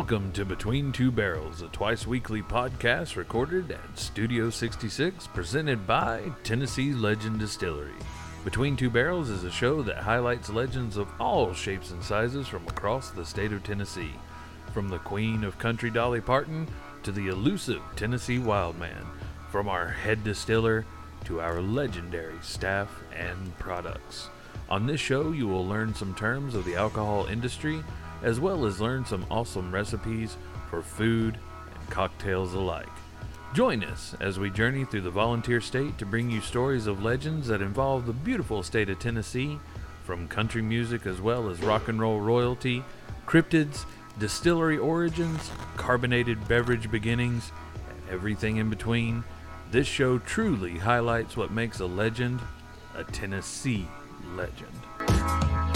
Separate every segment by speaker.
Speaker 1: Welcome to Between Two Barrels, a twice weekly podcast recorded at Studio 66, presented by Tennessee Legend Distillery. Between Two Barrels is a show that highlights legends of all shapes and sizes from across the state of Tennessee, from the queen of country Dolly Parton to the elusive Tennessee Wildman, from our head distiller to our legendary staff and products. On this show, you will learn some terms of the alcohol industry as well as learn some awesome recipes for food and cocktails alike. Join us as we journey through the volunteer state to bring you stories of legends that involve the beautiful state of Tennessee, from country music as well as rock and roll royalty, cryptids, distillery origins, carbonated beverage beginnings, and everything in between. This show truly highlights what makes a legend a Tennessee legend.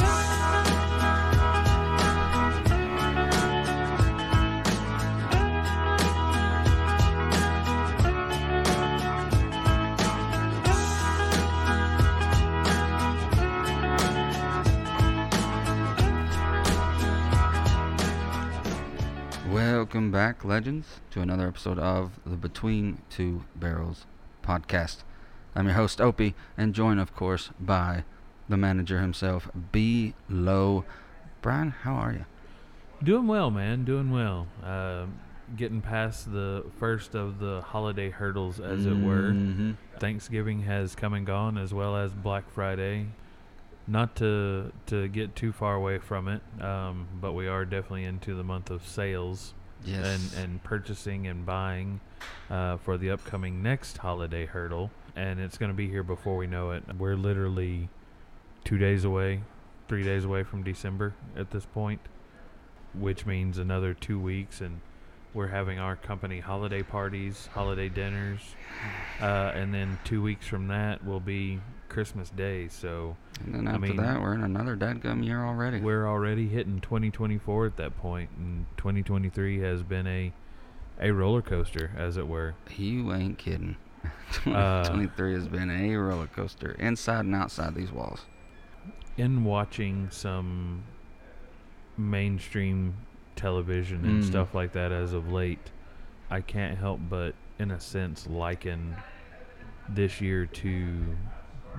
Speaker 2: Welcome back, legends, to another episode of the Between Two Barrels podcast. I'm your host, Opie, and joined, of course, by the manager himself, B. Low. Brian, how are you?
Speaker 1: Doing well, man. Doing well. Uh, getting past the first of the holiday hurdles, as it were.
Speaker 2: Mhm.
Speaker 1: Thanksgiving has come and gone, as well as Black Friday. Not to to get too far away from it, um, but we are definitely into the month of sales
Speaker 2: Yes.
Speaker 1: and and purchasing and buying uh, for the upcoming next holiday hurdle, and it's going to be here before we know it. We're literally two days away, three days away from December at this point, which means another two weeks, and we're having our company holiday parties, holiday dinners, uh, and then two weeks from that will be Christmas Day. So
Speaker 2: and then
Speaker 1: I
Speaker 2: after
Speaker 1: mean-
Speaker 2: that, we're in another dadgum year already.
Speaker 1: we're already hitting 2024 at that point, and 2023 has been a a roller coaster, as it were.
Speaker 2: you ain't kidding.
Speaker 1: Uh,
Speaker 2: 2023 has been a roller coaster, inside and outside these walls.
Speaker 1: In watching some mainstream television and
Speaker 2: Mm.
Speaker 1: stuff like that as of late, I can't help but, in a sense, liken this year to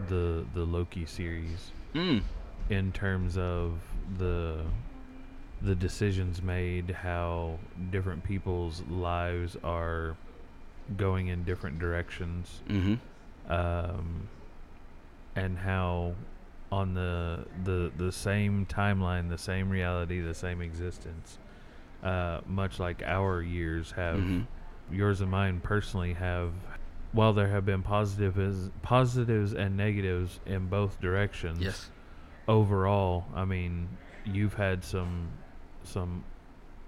Speaker 1: the the Loki series.
Speaker 2: Mm.
Speaker 1: in terms of the the decisions made, how different people's lives are going in different directions,
Speaker 2: Mm-hmm.
Speaker 1: um, and how on the the the same timeline, the same reality, the same existence, uh, much like our years have,
Speaker 2: Mhm.
Speaker 1: yours and mine personally have. While there have been positives, positives and negatives in both directions,
Speaker 2: Yes.
Speaker 1: overall, I mean, you've had some some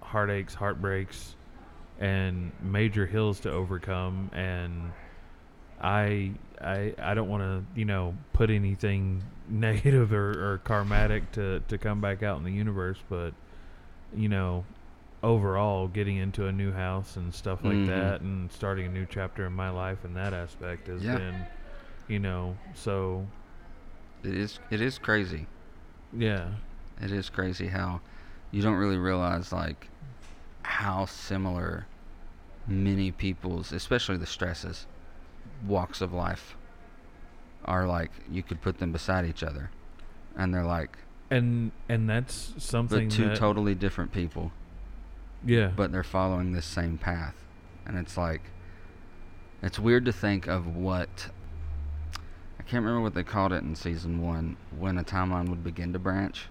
Speaker 1: heartaches, heartbreaks, and major hills to overcome, and I I I don't want to you know put anything negative or, or karmatic to to come back out in the universe, but you know. Overall, getting into a new house and stuff like
Speaker 2: Mhm.
Speaker 1: that, and starting a new chapter in my life in that aspect has
Speaker 2: Yeah.
Speaker 1: been, you know, so
Speaker 2: It is. It is crazy.
Speaker 1: yeah,
Speaker 2: It is crazy how you don't really realize like how similar many people's, especially the stresses, walks of life are like. You could put them beside each other, and they're like,
Speaker 1: and and that's something
Speaker 2: but two
Speaker 1: that,
Speaker 2: totally different people,
Speaker 1: yeah
Speaker 2: but they're following this same path, and it's like, it's weird to think of what. I can't remember what they called it in season one when a timeline would begin to branch.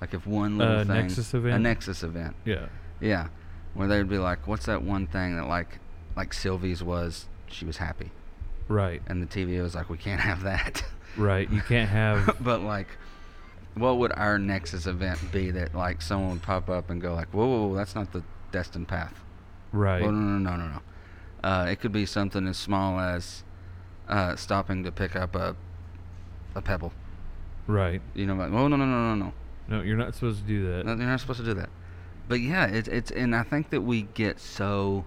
Speaker 2: Like if one little
Speaker 1: Uh,
Speaker 2: thing,
Speaker 1: Nexus
Speaker 2: a nexus event,
Speaker 1: yeah
Speaker 2: Yeah, where they'd be like, "What's that one thing that like like Sylvie's was? She was happy."
Speaker 1: right
Speaker 2: And the TV was like, "We can't have that."
Speaker 1: right you can't have
Speaker 2: but like, what would our Nexus event be that like someone would pop up and go like, "Whoa, whoa, whoa that's not the destined path."
Speaker 1: right
Speaker 2: Well, no, no, no, no, no. Uh, it could be something as small as uh, stopping to pick up a a pebble.
Speaker 1: right
Speaker 2: You know, like, "Oh, no, no, no, no, no."
Speaker 1: no you're not supposed to do that
Speaker 2: No, You're not supposed to do that. But yeah, it's it's and I think that we get so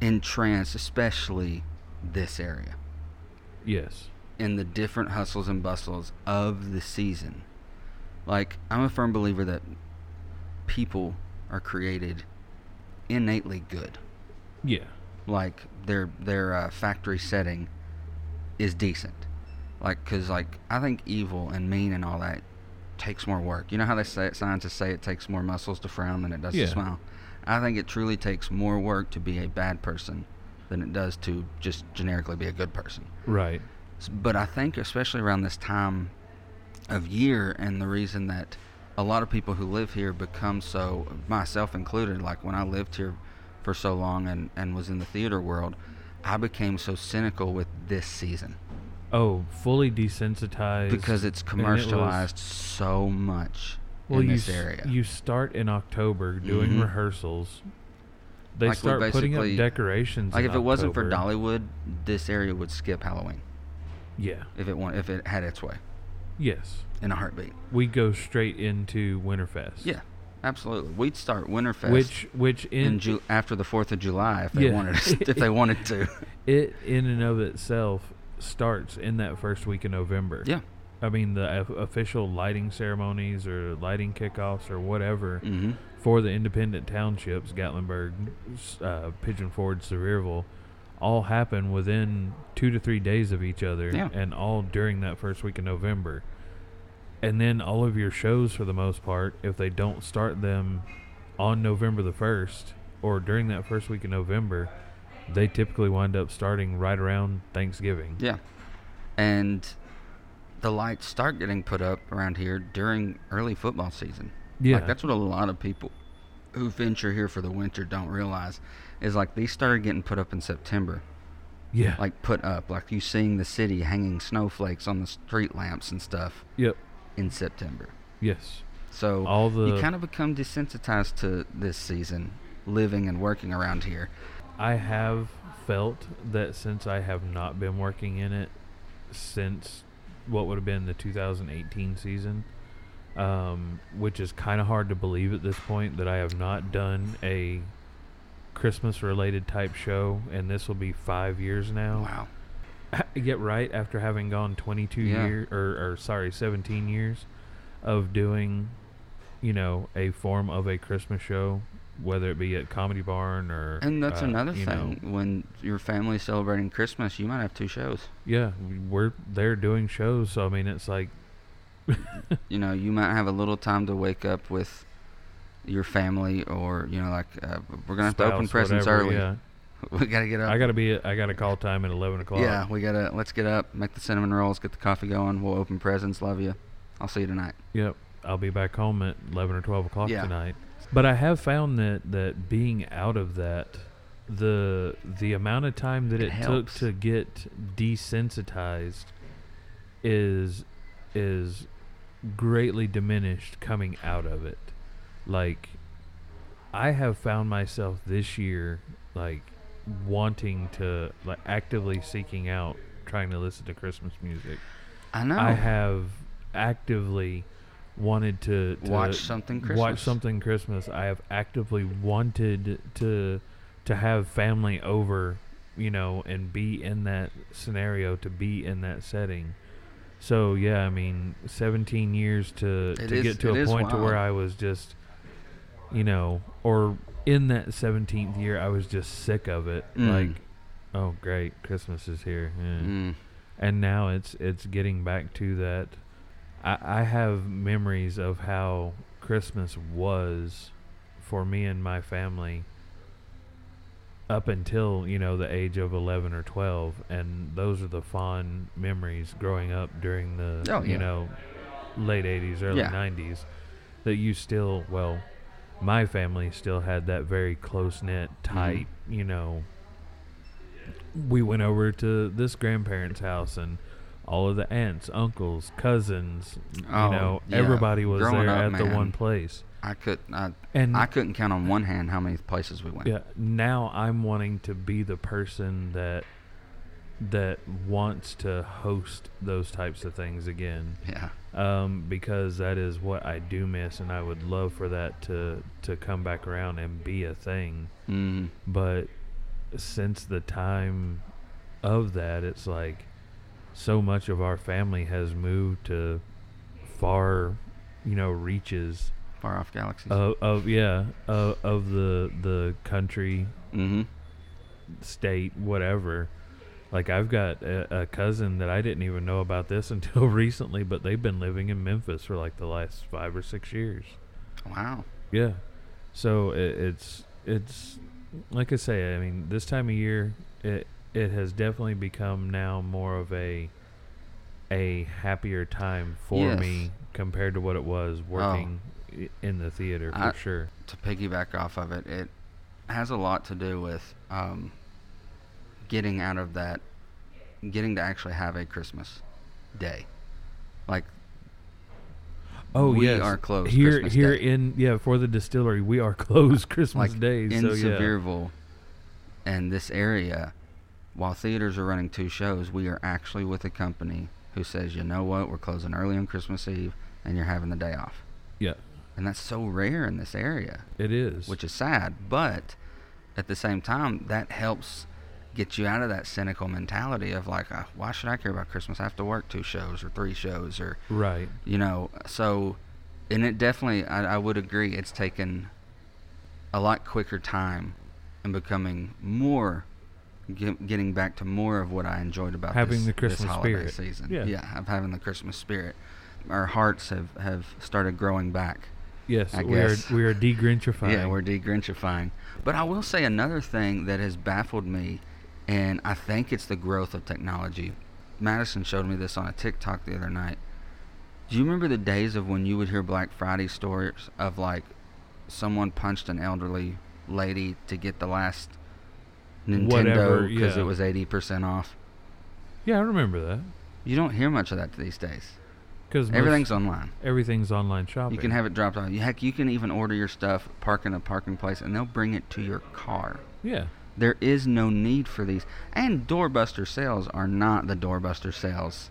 Speaker 2: entranced, especially this area,
Speaker 1: yes
Speaker 2: in the different hustles and bustles of the season. Like I'm a firm believer that people are created innately good.
Speaker 1: Yeah.
Speaker 2: Like their their uh, factory setting is decent. Like, cause like I think evil and mean and all that takes more work. You know how they say it, scientists say it takes more muscles to frown than it does
Speaker 1: Yeah.
Speaker 2: to smile. I think it truly takes more work to be a bad person than it does to just generically be a good person.
Speaker 1: Right.
Speaker 2: But I think especially around this time of year and the reason that a lot of people who live here become so myself included like when I lived here for so long and and was in the theater world, I became so cynical with this season
Speaker 1: Oh, fully desensitized
Speaker 2: because it's
Speaker 1: and it was-
Speaker 2: commercialized so much
Speaker 1: well,
Speaker 2: in
Speaker 1: you
Speaker 2: this
Speaker 1: s-
Speaker 2: area.
Speaker 1: you start in October doing
Speaker 2: Mhm.
Speaker 1: rehearsals. They
Speaker 2: Like,
Speaker 1: start putting up decorations.
Speaker 2: like if it wasn't for Dollywood, this area would skip Halloween
Speaker 1: Yeah.
Speaker 2: if it want, if it had its way
Speaker 1: Yes.
Speaker 2: in a heartbeat.
Speaker 1: We go straight into Winterfest.
Speaker 2: Yeah, absolutely. We'd start Winterfest
Speaker 1: Which which in,
Speaker 2: in Ju- after the Fourth of July if they
Speaker 1: Yeah.
Speaker 2: wanted if they wanted to.
Speaker 1: it in and of itself starts in that first week of November.
Speaker 2: Yeah.
Speaker 1: I mean the of- official lighting ceremonies or lighting kickoffs or whatever
Speaker 2: hmm
Speaker 1: for the independent townships, Gatlinburg, uh, Pigeon Forge, Sevierville, all happen within two to three days of each other,
Speaker 2: Yeah.
Speaker 1: and all during that first week of November. And then all of your shows, for the most part, if they don't start them on November the first or during that first week of November, they typically wind up starting right around Thanksgiving.
Speaker 2: Yeah, and the lights start getting put up around here during early football season.
Speaker 1: Yeah,
Speaker 2: Like that's what a lot of people who venture here for the winter don't realize is like these started getting put up in September.
Speaker 1: yeah,
Speaker 2: Like put up, like you seeing the city hanging snowflakes on the street lamps and stuff
Speaker 1: yep,
Speaker 2: in September.
Speaker 1: yes.
Speaker 2: So
Speaker 1: All the
Speaker 2: you kind of become desensitized to this season, living and working around here.
Speaker 1: I have felt that since I have not been working in it since what would have been the 2018 season, um, which is kind of hard to believe at this point that I have not done a Christmas related type show, and this will be five years now.
Speaker 2: Wow.
Speaker 1: Get right after having gone 22
Speaker 2: Yeah.
Speaker 1: years, or, or sorry, 17 years of doing, you know, a form of a Christmas show, whether it be at Comedy Barn or.
Speaker 2: And that's
Speaker 1: uh,
Speaker 2: another
Speaker 1: you know,
Speaker 2: thing. When your family's celebrating Christmas, you might have two shows.
Speaker 1: Yeah, we're there doing shows, so I mean, it's like,
Speaker 2: You know, you might have a little time to wake up with your family, or you know, like uh, we're gonna have to open presents
Speaker 1: whatever,
Speaker 2: early.
Speaker 1: Yeah,
Speaker 2: We gotta get up.
Speaker 1: I gotta be. I gotta call time at eleven o'clock.
Speaker 2: yeah, we gotta. Let's get up, make the cinnamon rolls, get the coffee going. We'll open presents. Love you. I'll see you tonight.
Speaker 1: Yep. I'll be back home at eleven or twelve o'clock
Speaker 2: Yeah.
Speaker 1: tonight. But I have found that that being out of that, the the amount of time that
Speaker 2: It
Speaker 1: it, took to get desensitized is is greatly diminished coming out of it. Like I have found myself this year like wanting to like actively seeking out trying to listen to Christmas music.
Speaker 2: I know.
Speaker 1: I have actively wanted to, to
Speaker 2: Watch something Christmas.
Speaker 1: Watch something Christmas. I have actively wanted to to have family over, you know, and be in that scenario, to be in that setting. So yeah, I mean, 17 years to
Speaker 2: It
Speaker 1: to
Speaker 2: is-
Speaker 1: get to a point to where. I was just, you know, or in that 17th year, I was just sick of it.
Speaker 2: Mm.
Speaker 1: Like, oh great, Christmas is here. Eh
Speaker 2: Mm.
Speaker 1: and now it's it's getting back to that I, I have memories of how christmas was for me and my family up until you know the age of 11 or 12 and those are the fond memories growing up during the
Speaker 2: Oh,
Speaker 1: you know late 80s early
Speaker 2: Yeah.
Speaker 1: 90s that you still well my family still had that very close knit
Speaker 2: Mm-hmm.
Speaker 1: tight you know we went over to this grandparents house and all of the aunts uncles cousins
Speaker 2: Oh,
Speaker 1: you know
Speaker 2: yeah.
Speaker 1: everybody was
Speaker 2: Growing
Speaker 1: there
Speaker 2: up,
Speaker 1: at the one place
Speaker 2: I could. I,
Speaker 1: and
Speaker 2: I couldn't count on one hand how many places we went.
Speaker 1: yeah now i'm wanting to be the person that that wants to host those types of things again
Speaker 2: Yeah.
Speaker 1: Um, because that is what I do miss, and I would love for that to to come back around and be a thing.
Speaker 2: Mm.
Speaker 1: But since the time of that, it's like so much of our family has moved to far, you know, reaches
Speaker 2: Far off galaxies.
Speaker 1: of, of yeah of, of the the country
Speaker 2: mm-hmm.
Speaker 1: state whatever like i've got a, a cousin that i didn't even know about this until recently but they've been living in memphis for like the last five or six years
Speaker 2: Wow.
Speaker 1: yeah so it, it's it's like i say i mean this time of year it it has definitely become now more of a a happier time for
Speaker 2: Yes.
Speaker 1: me compared to what it was working i in the theater for
Speaker 2: I-
Speaker 1: sure
Speaker 2: To piggyback off of it, it has a lot to do with um, getting out of that, getting to actually have a Christmas day. Like
Speaker 1: Oh
Speaker 2: we
Speaker 1: yes,
Speaker 2: are closed
Speaker 1: here.
Speaker 2: Christmas
Speaker 1: here
Speaker 2: Day.
Speaker 1: in yeah for the distillery, we are closed Christmas
Speaker 2: like
Speaker 1: Day.
Speaker 2: in
Speaker 1: so yeah,
Speaker 2: Sevierville and this area, while theaters are running two shows, we are actually with a company who says, you know what, we're closing early on Christmas Eve, and you're having the day off.
Speaker 1: yeah,
Speaker 2: And that's so rare in this area,
Speaker 1: it is.
Speaker 2: which is sad. But at the same time, that helps get you out of that cynical mentality of like, uh, why should I care about Christmas? I have to work two shows or three shows or
Speaker 1: right.
Speaker 2: you know so and it definitely I, I would agree it's taken a lot quicker time and becoming more get, getting back to more of what I enjoyed about
Speaker 1: Having
Speaker 2: this,
Speaker 1: the
Speaker 2: this
Speaker 1: Christmas
Speaker 2: holiday
Speaker 1: spirit.
Speaker 2: season.
Speaker 1: Yeah.
Speaker 2: yeah, of having the Christmas spirit. Our hearts have, have started growing back.
Speaker 1: Yes,
Speaker 2: I
Speaker 1: we are.
Speaker 2: guess.
Speaker 1: We are degrinchifying.
Speaker 2: Yeah, we're degrinchifying. But I will say another thing that has baffled me, and I think it's the growth of technology. Madison showed me this on a TikTok the other night. Do you remember the days of when you would hear Black Friday stories of like someone punched an elderly lady to get the last Nintendo because
Speaker 1: yeah.
Speaker 2: it was 80% off?
Speaker 1: Yeah, I remember that
Speaker 2: You don't hear much of that these days.
Speaker 1: because
Speaker 2: Everything's online.
Speaker 1: everything's online shopping.
Speaker 2: You can have it dropped off. Heck, you can even order your stuff, park in a parking place, and they'll bring it to your car.
Speaker 1: yeah,
Speaker 2: There is no need for these. And doorbuster sales are not the doorbuster sales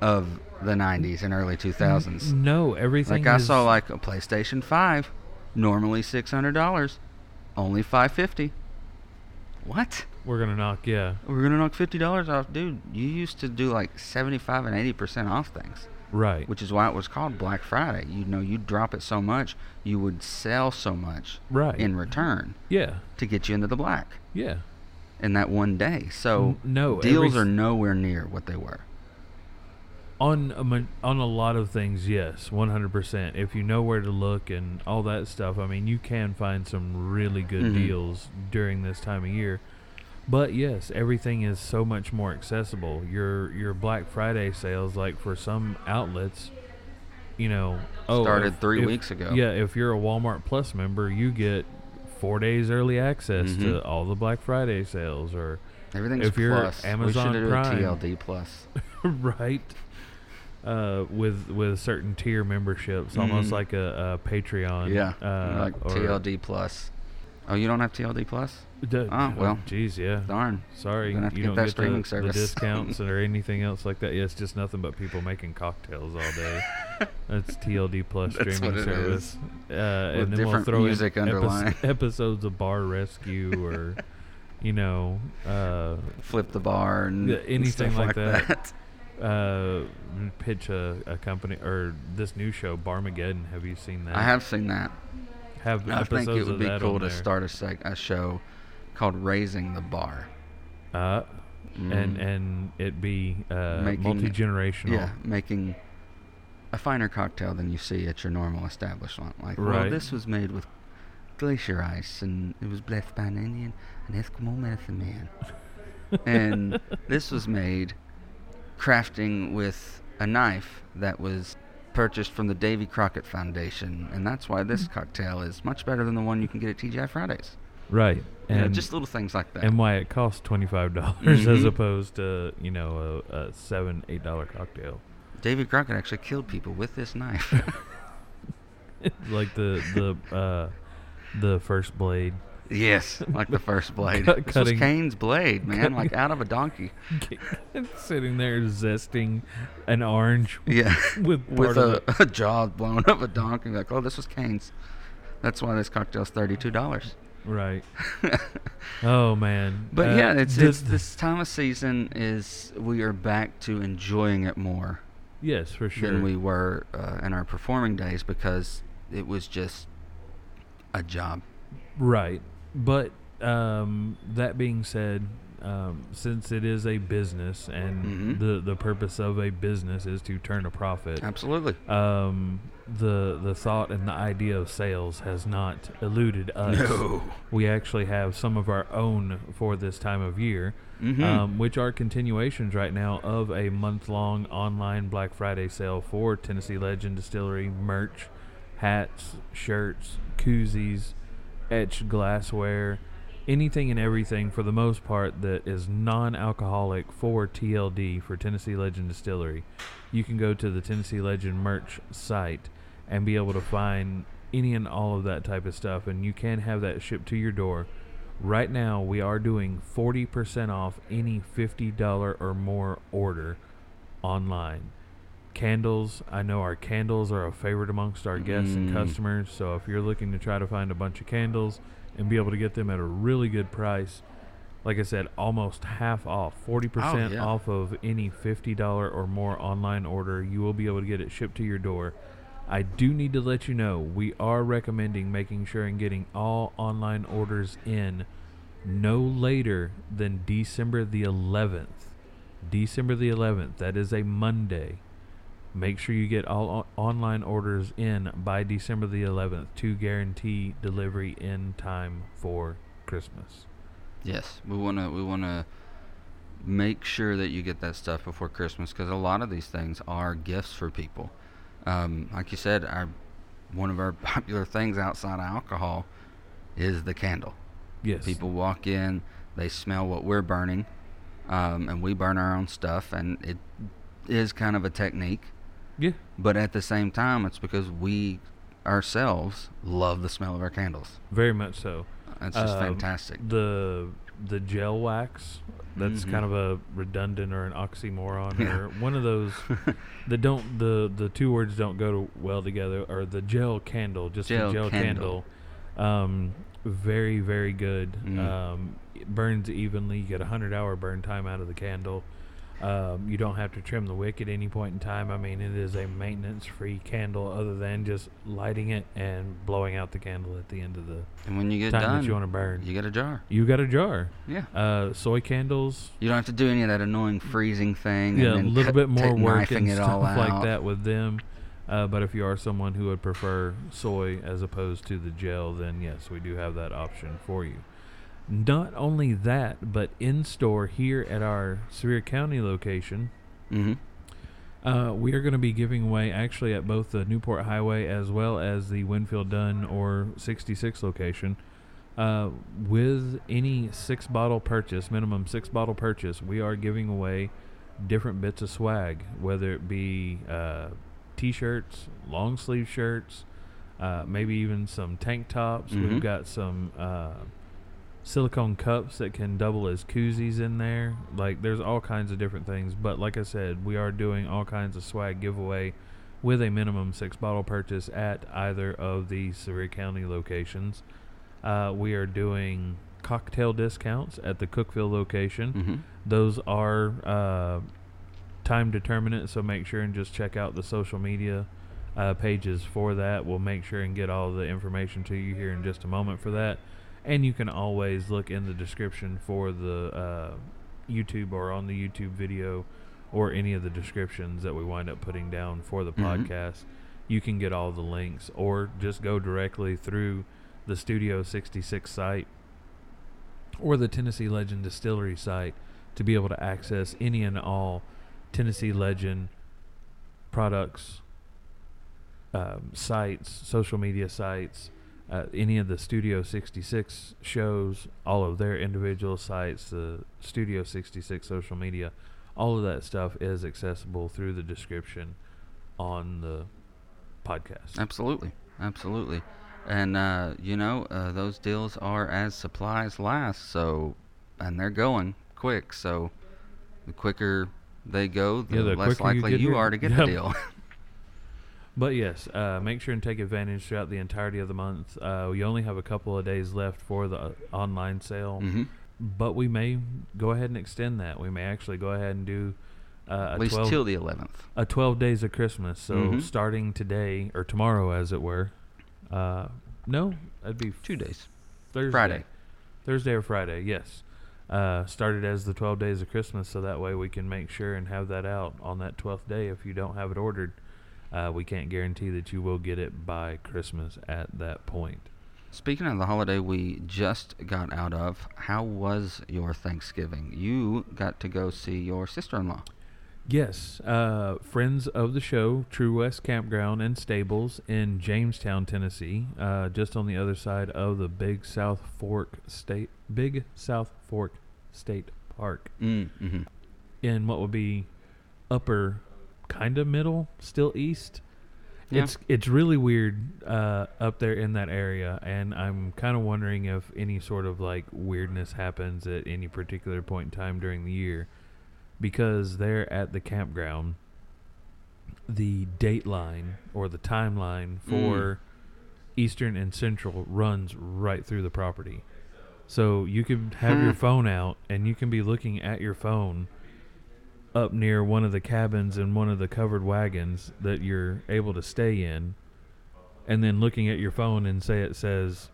Speaker 2: of the 90s and early 2000s.
Speaker 1: no, everything.
Speaker 2: Like I
Speaker 1: is,
Speaker 2: saw like a PlayStation 5, normally $600, only 550. What?
Speaker 1: We're gonna knock. Yeah,
Speaker 2: We're going to knock $50 off. Dude, you used to do like 75 and 80% off things,
Speaker 1: right.
Speaker 2: which is why it was called Black Friday. You know, you'd drop it so much, you would sell so much
Speaker 1: right.
Speaker 2: in return
Speaker 1: yeah,
Speaker 2: to get you into the black.
Speaker 1: yeah.
Speaker 2: in that one day. So
Speaker 1: N- no,
Speaker 2: deals are nowhere near what they were.
Speaker 1: on a, on a lot of things, yes, one hundred percent. If you know where to look and all that stuff, I mean, you can find some really good
Speaker 2: Mhm.
Speaker 1: deals during this time of year. But yes, everything is so much more accessible. Your your Black Friday sales, like for some outlets, you know, oh,
Speaker 2: Started
Speaker 1: if-
Speaker 2: three
Speaker 1: if-
Speaker 2: weeks ago.
Speaker 1: Yeah, if you're a Walmart Plus member, you get four days early access
Speaker 2: Mhm.
Speaker 1: to all the Black Friday sales, or
Speaker 2: Everything's
Speaker 1: If you're
Speaker 2: plus.
Speaker 1: Amazon
Speaker 2: we should do a TLD plus.
Speaker 1: right uh with with certain tier memberships almost
Speaker 2: Mhm.
Speaker 1: like a, a patreon
Speaker 2: yeah,
Speaker 1: uh
Speaker 2: like TLD plus. Oh, you don't have TLD plus?
Speaker 1: D-
Speaker 2: Oh, well.
Speaker 1: geez yeah
Speaker 2: Darn.
Speaker 1: sorry
Speaker 2: Gonna have to
Speaker 1: you
Speaker 2: get
Speaker 1: don't
Speaker 2: that
Speaker 1: get
Speaker 2: streaming
Speaker 1: the,
Speaker 2: service.
Speaker 1: the discounts or anything else like that yeah it's just nothing but people making cocktails all day that's tld plus
Speaker 2: That's
Speaker 1: streaming
Speaker 2: what it
Speaker 1: service uh and then we'll
Speaker 2: different
Speaker 1: throw
Speaker 2: music
Speaker 1: in
Speaker 2: underlying.
Speaker 1: episodes of bar rescue or you know uh
Speaker 2: Flip the bar and
Speaker 1: anything like
Speaker 2: like,
Speaker 1: that. uh pitch a, a company or this new show Barmageddon. Have you seen that?
Speaker 2: I have seen that.
Speaker 1: Have
Speaker 2: I think it would be cool to start a, seg- a show called Raising the Bar.
Speaker 1: Uh, and
Speaker 2: Mm.
Speaker 1: and it be uh,
Speaker 2: Making-
Speaker 1: multi generational.
Speaker 2: Yeah, making a finer cocktail than you see at your normal establishment. Like, well, this was made with glacier ice, and it was blessed by an Indian, an Eskimo medicine man. and this was made crafting with a knife that was purchased from the Davy Crockett Foundation, and that's why this cocktail is much better than the one you can get at TGI Fridays.
Speaker 1: Right. And
Speaker 2: just little things like that.
Speaker 1: and why it costs twenty five dollars as
Speaker 2: Mhm.
Speaker 1: opposed to you know a, a seven eight dollar cocktail.
Speaker 2: David Crockett actually killed people with this knife.
Speaker 1: like the the uh, the first blade.
Speaker 2: Yes, like the first blade.
Speaker 1: Cut-
Speaker 2: this
Speaker 1: cutting-
Speaker 2: was Cain's blade, man,
Speaker 1: cutting-
Speaker 2: like out of a donkey.
Speaker 1: sitting there zesting an orange
Speaker 2: Yeah,
Speaker 1: with
Speaker 2: with a, a jaw blown of a donkey. Like, oh, this was Cain's. That's why this cocktail's thirty-two dollars.
Speaker 1: Right. Oh man.
Speaker 2: But
Speaker 1: Uh,
Speaker 2: yeah, it's, it's this time of season is we are back to enjoying it more
Speaker 1: yes for sure.
Speaker 2: than we were uh, in our performing days because it was just a job.
Speaker 1: Right. But um, that being said, um, since it is a business and
Speaker 2: Mhm.
Speaker 1: the, the purpose of a business is to turn a profit,
Speaker 2: Absolutely.
Speaker 1: um, the the thought and the idea of sales has not eluded us.
Speaker 2: No.
Speaker 1: We actually have some of our own for this time of year,
Speaker 2: Mhm.
Speaker 1: um, which are continuations right now of a month long online Black Friday sale for Tennessee Legend Distillery merch, hats, shirts, koozies, etched glassware, anything and everything for the most part that is non alcoholic for TLD for Tennessee Legend Distillery. You can go to the Tennessee Legend merch site and be able to find any and all of that type of stuff, and you can have that shipped to your door. Right now, we are doing 40% off any $50 or more order online. Candles, I know our candles are a favorite amongst our guests and
Speaker 2: Mm.
Speaker 1: customers. So if you're looking to try to find a bunch of candles and be able to get them at a really good price, like I said, almost half off, 40%
Speaker 2: Oh, yeah.
Speaker 1: off of any $50 or more online order, you will be able to get it shipped to your door. I do need to let you know we are recommending making sure and getting all online orders in no later than December the 11th. December the 11th, that is a Monday. Make sure you get all o- online orders in by December the 11th to guarantee delivery in time for Christmas.
Speaker 2: Yes, we want to we want to make sure that you get that stuff before Christmas because a lot of these things are gifts for people. Um, like you said, our one of our popular things outside of alcohol is the candle.
Speaker 1: Yes.
Speaker 2: People walk in, they smell what we're burning, um, and we burn our own stuff, and it is kind of a technique.
Speaker 1: Yeah.
Speaker 2: But at the same time, it's because we ourselves love the smell of our candles.
Speaker 1: Very much so.
Speaker 2: That's just
Speaker 1: Um,
Speaker 2: fantastic.
Speaker 1: The the gel wax that's
Speaker 2: Mhm.
Speaker 1: kind of a redundant or an oxymoron
Speaker 2: Yeah.
Speaker 1: or one of those that don't the the two words don't go to, well together or the gel candle just
Speaker 2: Gel
Speaker 1: the gel
Speaker 2: candle.
Speaker 1: candle, um very very good
Speaker 2: Mm.
Speaker 1: um it burns evenly you get a 100 hour burn time out of the candle um, you don't have to trim the wick at any point in time. I mean, it is a maintenance-free candle, other than just lighting it and blowing out the candle at the end of the
Speaker 2: and when you get
Speaker 1: time
Speaker 2: done,
Speaker 1: that you want to burn.
Speaker 2: you get a jar.
Speaker 1: You got a jar.
Speaker 2: Yeah.
Speaker 1: Uh, soy candles.
Speaker 2: You don't have to do any of that annoying freezing thing.
Speaker 1: Yeah, a
Speaker 2: and then
Speaker 1: little
Speaker 2: cut-
Speaker 1: bit more work and
Speaker 2: it all
Speaker 1: stuff like
Speaker 2: out.
Speaker 1: that with them. Uh, but if you are someone who would prefer soy as opposed to the gel, then yes, we do have that option for you. Not only that, but in store here at our Sevier County location,
Speaker 2: Mm-hmm.
Speaker 1: uh, we are going to be giving away actually at both the Newport Highway as well as the Winfield Dunn or 66 location. Uh, with any six bottle purchase, minimum six bottle purchase, we are giving away different bits of swag, whether it be uh, t shirts, long sleeve shirts, uh, maybe even some tank tops.
Speaker 2: Mhm.
Speaker 1: We've got some uh, silicone cups that can double as koozies in there. Like there's all kinds of different things. But like I said, we are doing all kinds of swag giveaway with a minimum six bottle purchase at either of the Sevier County locations. Uh, we are doing cocktail discounts at the Cookeville location.
Speaker 2: Mm-hmm.
Speaker 1: Those are uh, time determinate, so make sure and just check out the social media uh, pages for that. We'll make sure and get all the information to you here in just a moment for that. And you can always look in the description for the uh, YouTube or on the YouTube video or any of the descriptions that we wind up putting down for the
Speaker 2: Mhm.
Speaker 1: podcast. You can get all the links or just go directly through the Studio 66 site or the Tennessee Legend Distillery site to be able to access any and all Tennessee Legend products, um, sites, social media sites, uh, any of the Studio 66 shows, all of their individual sites, the Studio 66 social media, all of that stuff is accessible through the description on the podcast.
Speaker 2: Absolutely, absolutely, and uh, you know uh, those deals are as supplies last. So, and they're going quick. So, the quicker they go, the,
Speaker 1: Yeah, the
Speaker 2: less
Speaker 1: quicker you
Speaker 2: likely you, are to get
Speaker 1: Yep.
Speaker 2: the deal.
Speaker 1: But yes, uh, make sure and take advantage throughout the entirety of the month. Uh, we only have a couple of days left for the uh, online sale,
Speaker 2: hmm
Speaker 1: but we may go ahead and extend that. We may actually go ahead and do uh, a
Speaker 2: At least
Speaker 1: 12,
Speaker 2: till the eleventh.
Speaker 1: a 12 days of Christmas. So
Speaker 2: Mhm.
Speaker 1: starting today or tomorrow, as it were, Uh, no, that'd be
Speaker 2: Two days.
Speaker 1: Thursday.
Speaker 2: Friday.
Speaker 1: Thursday or Friday, yes. Uh, started as the 12 days of Christmas, so that way we can make sure and have that out on that 12th day. If you don't have it ordered, uh, we can't guarantee that you will get it by Christmas at that point.
Speaker 2: Speaking of the holiday we just got out of, how was your Thanksgiving? You got to go see your sister-in-law.
Speaker 1: Yes, uh, friends of the show, True West Campground and Stables in Jamestown, Tennessee, uh, just on the other side of the Big South Fork State, Big South Fork State Park,
Speaker 2: Mm, hmm
Speaker 1: in what would be upper, kind of middle, still east.
Speaker 2: Yeah.
Speaker 1: It's it's really weird uh, up there in that area, and I'm kind of wondering if any sort of like weirdness happens at any particular point in time during the year, because there at the campground, the date line or the timeline for Eastern and Central runs right through the property. So you can have your
Speaker 2: Hmm.
Speaker 1: phone out and you can be looking at your phone up near one of the cabins in one of the covered wagons that you're able to stay in and then looking at your phone and say it says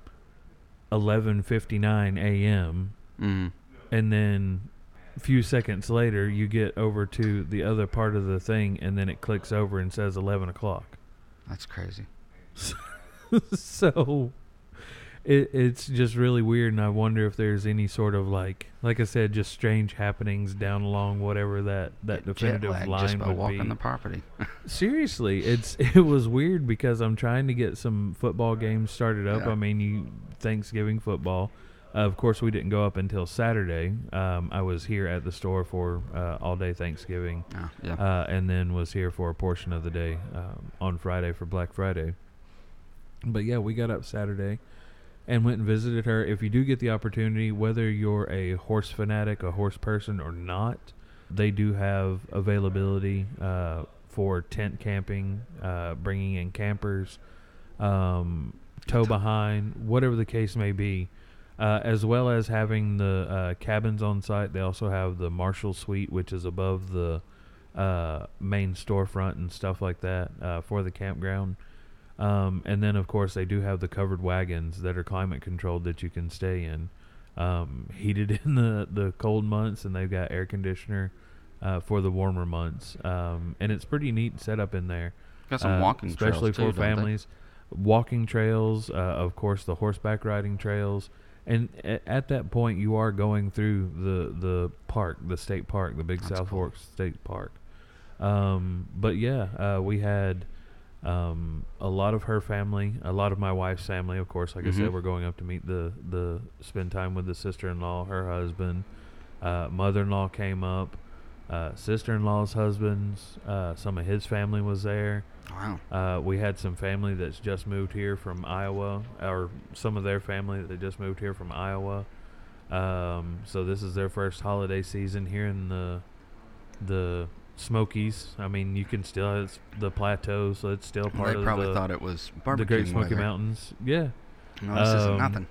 Speaker 1: 11:59 a.m.
Speaker 2: Mm.
Speaker 1: and then a few seconds later you get over to the other part of the thing and then it clicks over and says 11 o'clock
Speaker 2: That's crazy.
Speaker 1: so it, it's just really weird and i wonder if there's any sort of like like i said just strange happenings down along whatever that that
Speaker 2: Get
Speaker 1: definitive line
Speaker 2: just by
Speaker 1: would
Speaker 2: walking
Speaker 1: be
Speaker 2: the property.
Speaker 1: seriously it's it was weird because i'm trying to get some football games started up
Speaker 2: Yeah.
Speaker 1: i mean you thanksgiving football uh, of course we didn't go up until saturday um, i was here at the store for uh, all day thanksgiving
Speaker 2: oh, yeah.
Speaker 1: uh, and then was here for a portion of the day um, on Friday for Black Friday. But yeah, we got up Saturday and went and visited her. If you do get the opportunity, whether you're a horse fanatic, a horse person, or not, they do have availability uh, for tent camping, uh, bringing in campers, um, tow behind, whatever the case may be. Uh, as well as having the uh, cabins on site, they also have the Marshall Suite, which is above the uh, main storefront and stuff like that uh, for the campground. Um, and then, of course, they do have the covered wagons that are climate controlled that you can stay in, um, heated in the, the cold months, and they've got air conditioner uh, for the warmer months. Um, and it's pretty neat setup in there,
Speaker 2: Got some
Speaker 1: uh,
Speaker 2: walking
Speaker 1: especially
Speaker 2: trails
Speaker 1: for families. Walking trails, uh, of course, the horseback riding trails. And a- at that point, you are going through the, the park, the state park, the Big
Speaker 2: That's
Speaker 1: South
Speaker 2: cool.
Speaker 1: Fork State Park. Um, but yeah, uh, we had um, a lot of her family, a lot of my wife's family. Of course, like I
Speaker 2: Mhm.
Speaker 1: said, we're going up to meet the the spend time with the sister-in-law, her husband, uh, mother-in-law came up, uh, sister-in-law's husbands, uh, some of his family was there.
Speaker 2: Wow.
Speaker 1: Uh, we had some family that's just moved here from Iowa, or some of their family that just moved here from Iowa. Um, so this is their first holiday season here in the the Smokies. I mean, you can still it's the plateau, so it's still part
Speaker 2: they
Speaker 1: of
Speaker 2: probably
Speaker 1: the,
Speaker 2: thought it was
Speaker 1: the Great Smoky Mountains. Yeah,
Speaker 2: No, this isn't
Speaker 1: Um,
Speaker 2: nothing.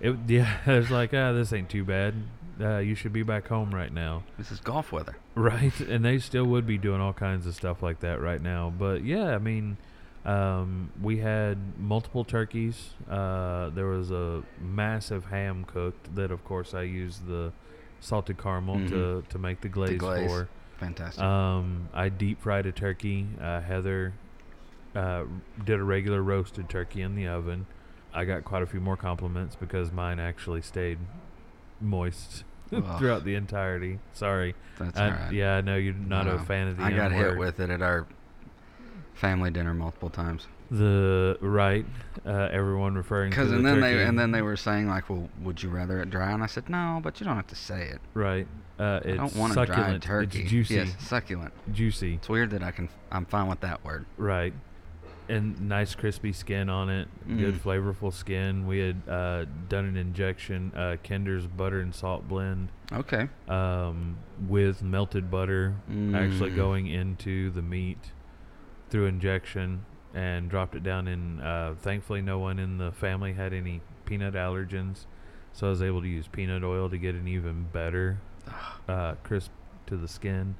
Speaker 1: it yeah. It's like ah, this ain't too bad. Uh, you should be back home right now.
Speaker 2: This is golf weather.
Speaker 1: Right, and they still would be doing all kinds of stuff like that right now. But yeah, I mean, um, we had multiple turkeys. Uh, there was a massive ham cooked that, of course, I used the salted caramel to,
Speaker 2: Mhm.
Speaker 1: to make the glaze,
Speaker 2: glaze.
Speaker 1: for.
Speaker 2: Fantastic.
Speaker 1: Um, I deep fried a turkey. Uh, Heather uh, did a regular roasted turkey in the oven. I got quite a few more compliments because mine actually stayed moist throughout the entirety. Sorry.
Speaker 2: That's
Speaker 1: I-
Speaker 2: all right.
Speaker 1: Yeah, I know you're not a fan of the
Speaker 2: I got hit with it at our family dinner multiple times.
Speaker 1: the right. Uh, everyone referring to
Speaker 2: Because
Speaker 1: the
Speaker 2: and then
Speaker 1: turkey.
Speaker 2: they and then they were saying like, well, would you rather it dry? And I said, no, but you don't have to say it.
Speaker 1: right. Uh, it's
Speaker 2: I don't want a dry turkey.
Speaker 1: It's juicy.
Speaker 2: Yes, succulent.
Speaker 1: Juicy.
Speaker 2: It's weird that I can. I'm fine with that word.
Speaker 1: Right. And nice crispy skin on it. Good
Speaker 2: Mm.
Speaker 1: flavorful skin. We had uh, done an injection, uh, Kinder's butter and salt blend,
Speaker 2: Okay.
Speaker 1: um, with melted butter actually
Speaker 2: Mm.
Speaker 1: going into the meat through injection and dropped it down in. Uh, thankfully, no one in the family had any peanut allergens, so I was able to use peanut oil to get an even better uh, crisp to the skin.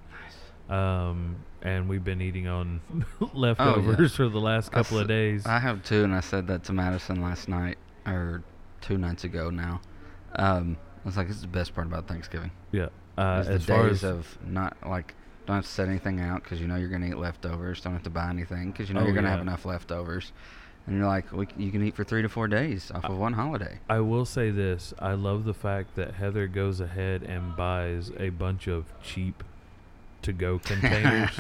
Speaker 1: um, and we've been eating on leftovers for the last couple
Speaker 2: s-
Speaker 1: of days.
Speaker 2: I have too, and I said that to Madison last night or two nights ago now. Um, I was like, "This is the best part about Thanksgiving."
Speaker 1: yeah, uh,
Speaker 2: the
Speaker 1: as far
Speaker 2: days
Speaker 1: as
Speaker 2: of not like don't have to set anything out because you know you're gonna eat leftovers. Don't have to buy anything because you know
Speaker 1: Oh,
Speaker 2: you're gonna have enough leftovers. And you're like, we, you can eat for three to four days off of one holiday.
Speaker 1: I will say this: I love the fact that Heather goes ahead and buys a bunch of cheap to-go containers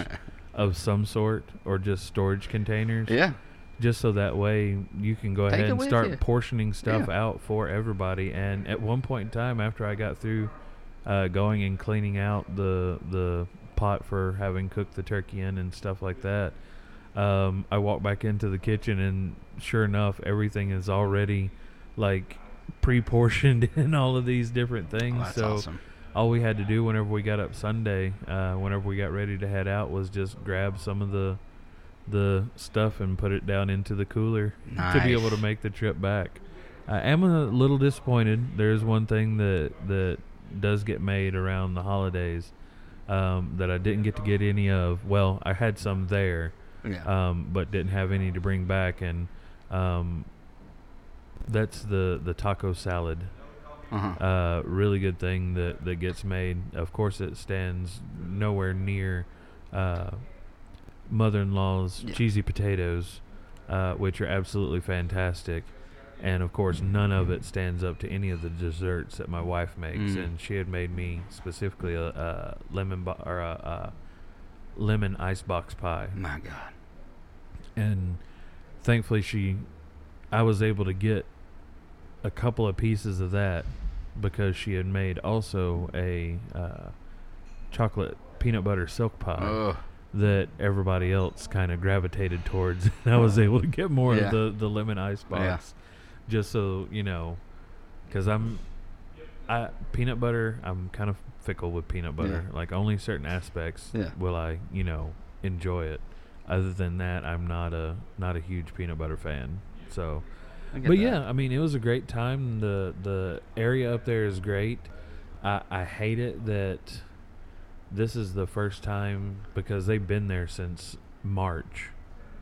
Speaker 1: of some sort, or just storage containers.
Speaker 2: yeah,
Speaker 1: just so that way you can go
Speaker 2: Take
Speaker 1: ahead and start
Speaker 2: you.
Speaker 1: portioning stuff
Speaker 2: Yeah.
Speaker 1: out for everybody. And at one point in time, after I got through uh, going and cleaning out the the pot for having cooked the turkey in and stuff like that, um, I walked back into the kitchen and sure enough, everything is already like pre-portioned in all of these different things.
Speaker 2: oh, that's
Speaker 1: so
Speaker 2: awesome.
Speaker 1: all we had to do whenever we got up Sunday, uh, whenever we got ready to head out, was just grab some of the the stuff and put it down into the cooler to be able to make the trip back. I am a little disappointed. There's one thing that that does get made around the holidays um, that I didn't get to get any of. Well, I had some there,
Speaker 2: Yeah.
Speaker 1: um, but didn't have any to bring back, and um, that's the the taco salad
Speaker 2: uh-huh.
Speaker 1: uh, really good thing that, that gets made. Of course, it stands nowhere near uh, mother-in-law's
Speaker 2: Yeah.
Speaker 1: cheesy potatoes, uh, which are absolutely fantastic. And of course, none of it stands up to any of the desserts that my wife makes.
Speaker 2: Mm.
Speaker 1: And she had made me specifically a, a lemon bo- or a, a lemon icebox pie
Speaker 2: My God.
Speaker 1: and thankfully she i was able to get a couple of pieces of that because she had made also a uh, chocolate peanut butter silk pie
Speaker 2: Ugh.
Speaker 1: that everybody else kind of gravitated towards and i was able to get more
Speaker 2: Yeah.
Speaker 1: of the, the lemon ice box just so you know because i'm I, peanut butter i'm kind of fickle with peanut butter
Speaker 2: Yeah.
Speaker 1: like only certain aspects
Speaker 2: Yeah.
Speaker 1: will i you know enjoy it other than that i'm not a not a huge peanut butter fan so but
Speaker 2: that.
Speaker 1: yeah i mean it was a great time the the area up there is great i i hate it that this is the first time because they've been there since march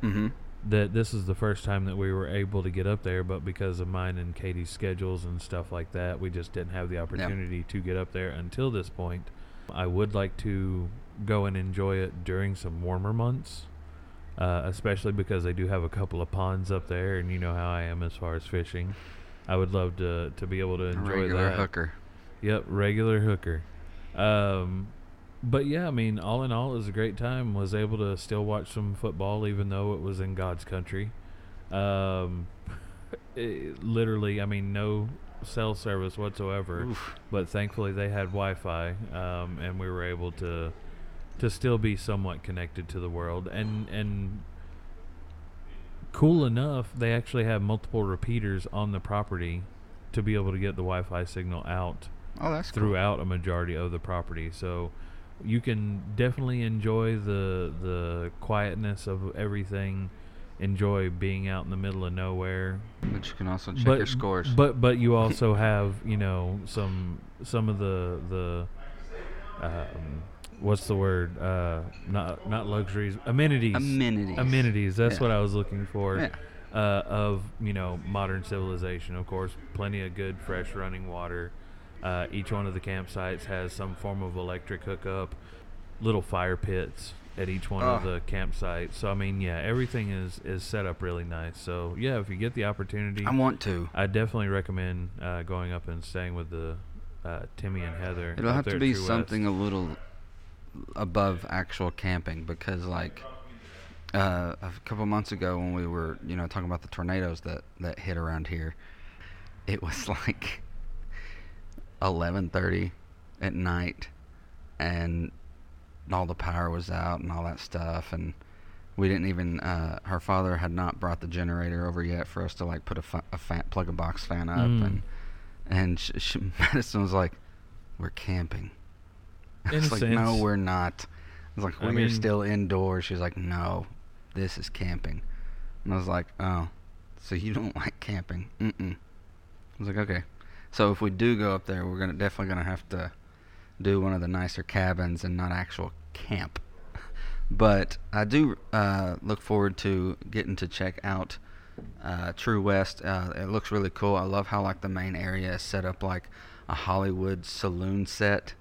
Speaker 2: Mm-hmm.
Speaker 1: That this is the first time that we were able to get up there, but because of mine and Katie's schedules and stuff like that, we just didn't have the opportunity to get up there until this point. I would like to go and enjoy it during some warmer months, uh, especially because they do have a couple of ponds up there, and you know how I am as far as fishing. I would love to to be able to enjoy
Speaker 2: regular
Speaker 1: that.
Speaker 2: hooker.
Speaker 1: Yep, regular hooker. Um, but yeah, I mean, all in all, it was a great time. Was able to still watch some football, even though it was in God's country. Um, it- literally, I mean, no cell service whatsoever.
Speaker 2: Oof.
Speaker 1: But thankfully, they had Wi-Fi, um, and we were able to to still be somewhat connected to the world. And and cool enough, they actually have multiple repeaters on the property to be able to get the Wi-Fi signal out
Speaker 2: Oh, that's cool.
Speaker 1: throughout a majority of the property. So you can definitely enjoy the the quietness of everything. Enjoy being out in the middle of nowhere.
Speaker 2: But you can also check
Speaker 1: but
Speaker 2: your scores.
Speaker 1: but but you also have you know some some of the the um, what's the word uh, not not luxuries amenities
Speaker 2: amenities.
Speaker 1: amenities. That's
Speaker 2: Yeah.
Speaker 1: what I was looking for.
Speaker 2: Yeah.
Speaker 1: Uh, of you know modern civilization, of course, plenty of good fresh running water. Uh, each one of the campsites has some form of electric hookup, little fire pits at each one of
Speaker 2: Oh.
Speaker 1: the campsites. So I mean, yeah, everything is is set up really nice. So yeah, if you get the opportunity,
Speaker 2: I want to.
Speaker 1: I definitely recommend uh, going up and staying with the uh, Timmy and Heather.
Speaker 2: It'll have to be
Speaker 1: West.
Speaker 2: something a little above actual camping because, like, uh, a couple months ago when we were, you know, talking about the tornadoes that that hit around here, it was like 11:30 at night, and all the power was out and all that stuff, and we didn't even. Uh, her father had not brought the generator over yet for us to like put a, fa- a fan, plug a box fan up,
Speaker 1: Mm.
Speaker 2: and and sh- sh- Madison was like, "We're camping." I was like, "No, we're not." I was like, "We're
Speaker 1: mean-
Speaker 2: still indoors." She's like, "No, this is camping," and I was like, "Oh, so you don't like camping?" Mm-mm. I was like, "Okay." So if we do go up there, we're gonna definitely gonna have to do one of the nicer cabins and not actual camp. But I do uh, look forward to getting to check out uh, True West. Uh, it looks really cool. I love how like the main area is set up like a Hollywood saloon set,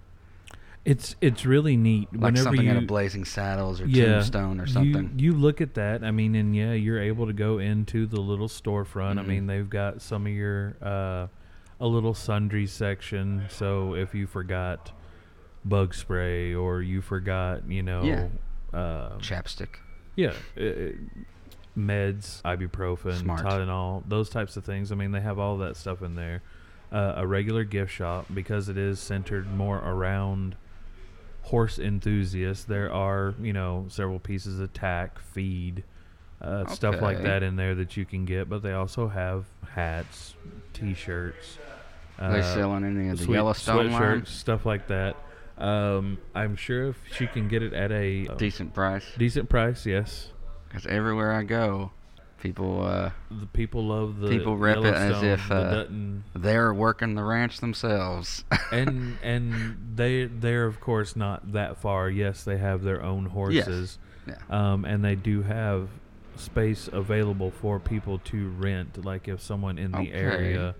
Speaker 1: It's it's really neat.
Speaker 2: like
Speaker 1: Whenever
Speaker 2: something
Speaker 1: you,
Speaker 2: out of Blazing Saddles or
Speaker 1: yeah,
Speaker 2: Tombstone or something.
Speaker 1: You, you look at that. I mean, and yeah, you're able to go into the little storefront. I
Speaker 2: Mhm.
Speaker 1: mean, they've got some of your uh, a little sundry section. So if you forgot bug spray or you forgot, you know,
Speaker 2: Yeah.
Speaker 1: uh,
Speaker 2: Chapstick.
Speaker 1: yeah, uh, uh, meds, ibuprofen,
Speaker 2: Smart.
Speaker 1: Tylenol, those types of things. I mean, they have all that stuff in there. Uh, a regular gift shop because it is centered more around horse enthusiasts. There are, you know, several pieces of tack, feed, uh, stuff like that in there that you can get. But they also have hats, T-shirts.
Speaker 2: Are they
Speaker 1: uh,
Speaker 2: selling any of the
Speaker 1: sweet-
Speaker 2: Yellowstone line?
Speaker 1: stuff like that. Um, I'm sure if she can get it at a uh,
Speaker 2: Decent price.
Speaker 1: decent price, yes.
Speaker 2: Because everywhere I go, people uh,
Speaker 1: The people love the
Speaker 2: People rep it as if, uh,
Speaker 1: Dutton,
Speaker 2: they're working the ranch themselves.
Speaker 1: and and they they're of course not that far. Yes, they have their own horses,
Speaker 2: yeah.
Speaker 1: um, and they do have space available for people to rent. Like if someone in the
Speaker 2: Okay.
Speaker 1: area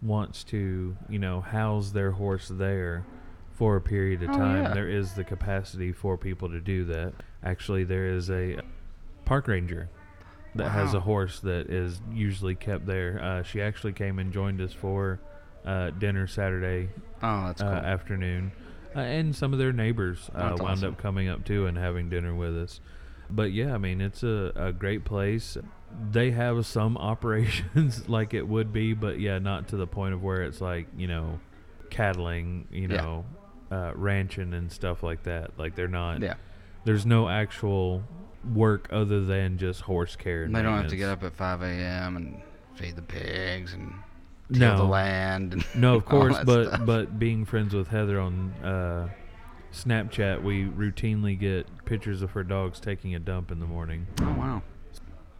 Speaker 1: wants to, you know, house their horse there for a period of
Speaker 2: Oh,
Speaker 1: time,
Speaker 2: yeah.
Speaker 1: there is the capacity for people to do that. Actually, there is a park ranger that has a horse that is usually kept there. Uh, she actually came and joined us for uh, dinner Saturday
Speaker 2: Oh,
Speaker 1: uh, afternoon, uh, and some of their neighbors uh, wound
Speaker 2: awesome.
Speaker 1: up coming up too and having dinner with us. But yeah, I mean it's a, a great place. They have some operations like it would be, but yeah, not to the point of where it's like you know, cattling, you
Speaker 2: Yeah.
Speaker 1: know, uh, ranching and stuff like that. Like they're not.
Speaker 2: yeah.
Speaker 1: There's no actual work other than just horse care. And
Speaker 2: They don't have to get up at 5 a.m. and feed the pigs and till the
Speaker 1: No.
Speaker 2: land. And
Speaker 1: No, of course, but
Speaker 2: stuff.
Speaker 1: but being friends with Heather on uh, Snapchat, we routinely get pictures of her dogs taking a dump in the morning.
Speaker 2: oh wow,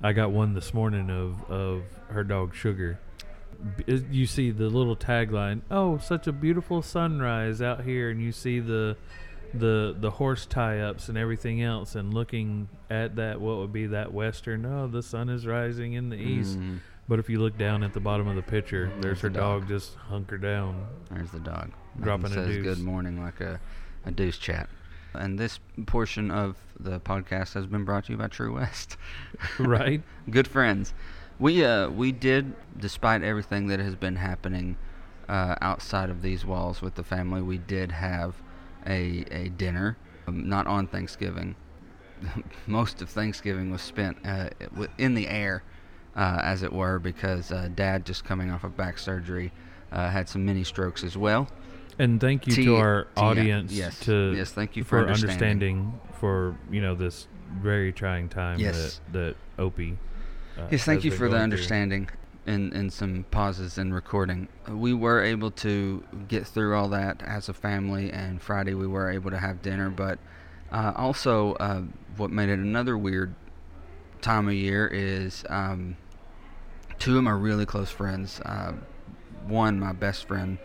Speaker 1: I got one this morning of of her dog Sugar. B- You see the little tagline, "Oh, such a beautiful sunrise out here," and you see the the the horse tie-ups and everything else, and looking at that, what would be that western? Oh, the sun is rising in the east.
Speaker 2: Mm,
Speaker 1: But if you look down at the bottom of the picture, there's her
Speaker 2: the dog.
Speaker 1: dog just hunkered down.
Speaker 2: there's the dog Nothing
Speaker 1: Dropping a
Speaker 2: says
Speaker 1: deuce.
Speaker 2: good morning like a a deuce chat. And this portion of the podcast has been brought to you by True West.
Speaker 1: right?
Speaker 2: good friends. We uh we did, despite everything that has been happening uh, outside of these walls with the family, we did have a a dinner, um, not on Thanksgiving. Most of Thanksgiving was spent uh, in the air, uh, as it were, because uh, Dad, just coming off of back surgery, uh, had some mini strokes as well.
Speaker 1: And thank you
Speaker 2: T-
Speaker 1: to our
Speaker 2: T-
Speaker 1: audience
Speaker 2: yes,
Speaker 1: to
Speaker 2: yes, thank you for understanding.
Speaker 1: understanding for you know this very trying time
Speaker 2: Yes.
Speaker 1: that that Opie. Uh,
Speaker 2: Yes, thank you for the
Speaker 1: through.
Speaker 2: understanding and, and some pauses in recording. We were able to get through all that as a family, and Friday we were able to have dinner. But uh, also, uh, what made it another weird time of year is um, two of my really close friends. Uh, one, my best friend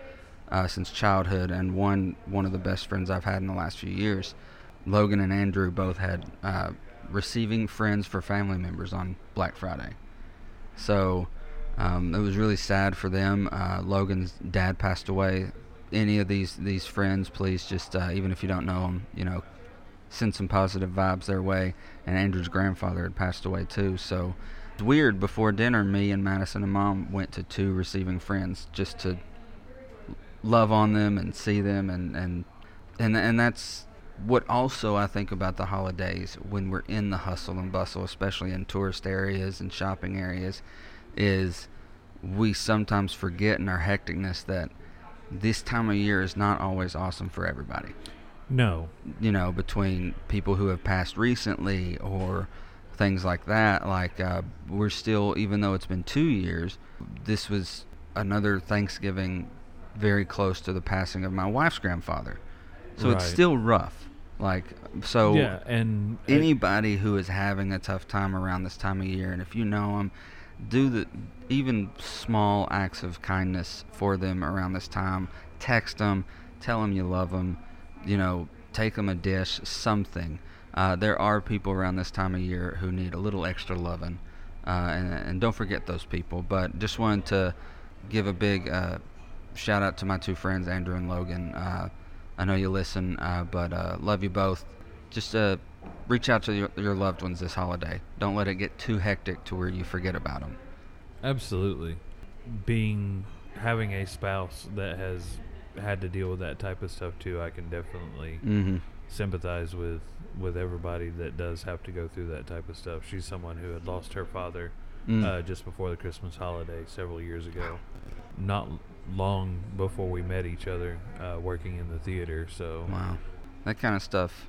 Speaker 2: uh, since childhood, and one one of the best friends I've had in the last few years. Logan and Andrew both had uh, receiving friends for family members on Black Friday. So um, it was really sad for them. Uh, Logan's dad passed away. Any of these these friends, please just uh, even if you don't know them, you know, send some positive vibes their way. And Andrew's grandfather had passed away too. So it's weird. Before dinner, me and Madison and Mom went to two receiving friends just to love on them and see them and and and and that's what also I think about the holidays when we're in the hustle and bustle, especially in tourist areas and shopping areas, is we sometimes forget in our hecticness that this time of year is not always awesome for everybody.
Speaker 1: No,
Speaker 2: You know, between people who have passed recently or things like that. Like uh, we're still, even though it's been two years, this was another Thanksgiving very close to the passing of my wife's grandfather. So it's still rough. Like so
Speaker 1: yeah, and
Speaker 2: anybody who is having a tough time around this time of year and if you know them do the even small acts of kindness for them around this time text them tell them you love them you know take them a dish something uh, there are people around this time of year who need a little extra loving, uh, and, and don't forget those people. But just wanted to give a big uh, shout out to my two friends, Andrew and Logan. Uh, I know you listen, uh, but uh, love you both. Just uh, reach out to your, your loved ones this holiday. Don't let it get too hectic to where you forget about them.
Speaker 1: Absolutely. Being having a spouse that has had to deal with that type of stuff too, I can definitely
Speaker 2: Mm-hmm.
Speaker 1: sympathize with with everybody that does have to go through that type of stuff. She's someone who had lost her father
Speaker 2: Mm.
Speaker 1: uh, just before the Christmas holiday several years ago. Not long before we met each other, uh, working in the theater. So
Speaker 2: Wow. That kind of stuff,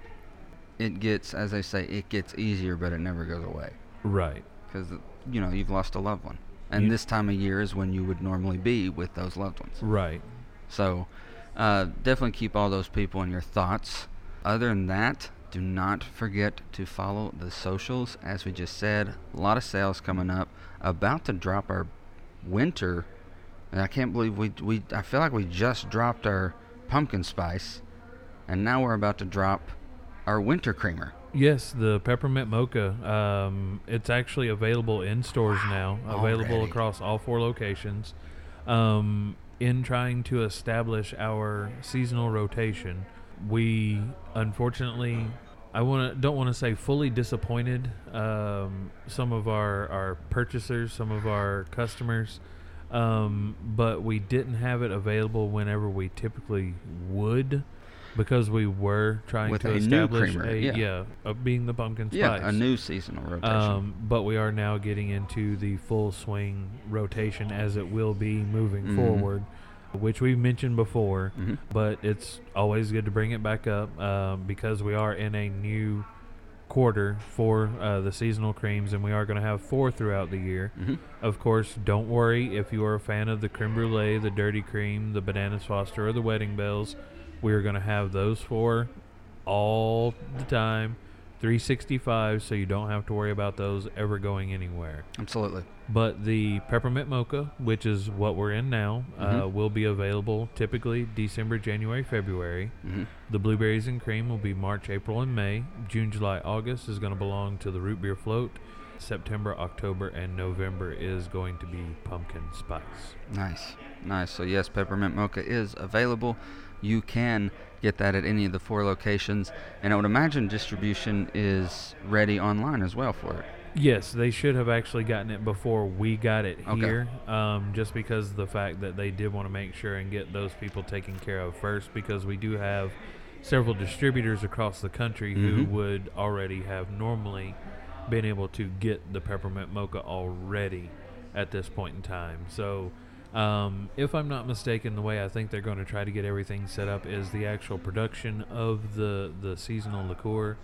Speaker 2: it gets, as they say, it gets easier, but it never goes away.
Speaker 1: right,
Speaker 2: Because, you know, you've lost a loved one. And
Speaker 1: Ye-
Speaker 2: this time of year is when you would normally be with those loved ones.
Speaker 1: right.
Speaker 2: So, uh, definitely keep all those people in your thoughts. Other than that, do not forget to follow the socials. As we just said, a lot of sales coming up. About to drop our winter. And I can't believe we we. I feel like we just dropped our pumpkin spice, and now we're about to drop our winter creamer.
Speaker 1: Yes, the peppermint mocha. Um, it's actually available in stores now. Available
Speaker 2: Already.
Speaker 1: across all four locations. Um, in trying to establish our seasonal rotation, we unfortunately, I want to don't want to say fully disappointed. Um, some of our our purchasers, some of our customers. Um, but we didn't have it available whenever we typically would, because we were trying
Speaker 2: With
Speaker 1: to
Speaker 2: a new
Speaker 1: establish
Speaker 2: creamer,
Speaker 1: a
Speaker 2: yeah.
Speaker 1: yeah, of being the pumpkin spice.
Speaker 2: Yeah, a new seasonal rotation.
Speaker 1: Um, but we are now getting into the full swing rotation as it will be moving
Speaker 2: Mhm.
Speaker 1: forward, which we've mentioned before.
Speaker 2: hmm
Speaker 1: But it's always good to bring it back up um, because we are in a new quarter for uh, the seasonal creams, and we are going to have four throughout the year.
Speaker 2: hmm
Speaker 1: Of course, don't worry if you are a fan of the creme brulee, the dirty cream, the bananas foster, or the wedding bells. We are going to have those four all the time, 365, so you don't have to worry about those ever going anywhere.
Speaker 2: Absolutely.
Speaker 1: But the peppermint mocha, which is what we're in now, uh,
Speaker 2: Mhm.
Speaker 1: will be available typically December, January, February.
Speaker 2: hmm
Speaker 1: The blueberries and cream will be March, April, and May. June, July, August is going to belong to the root beer float. September, October, and November is going to be pumpkin spice.
Speaker 2: Nice, nice. So yes, peppermint mocha is available. You can get that at any of the four locations, and I would imagine distribution is ready online as well for it.
Speaker 1: Yes, they should have actually gotten it before we got it
Speaker 2: Okay.
Speaker 1: here, um, just because of the fact that they did want to make sure and get those people taken care of first, because we do have several distributors across the country who
Speaker 2: Mhm.
Speaker 1: would already have normally been able to get the peppermint mocha already at this point in time. So, um, if I'm not mistaken, the way I think they're going to try to get everything set up is the actual production of the the seasonal liqueur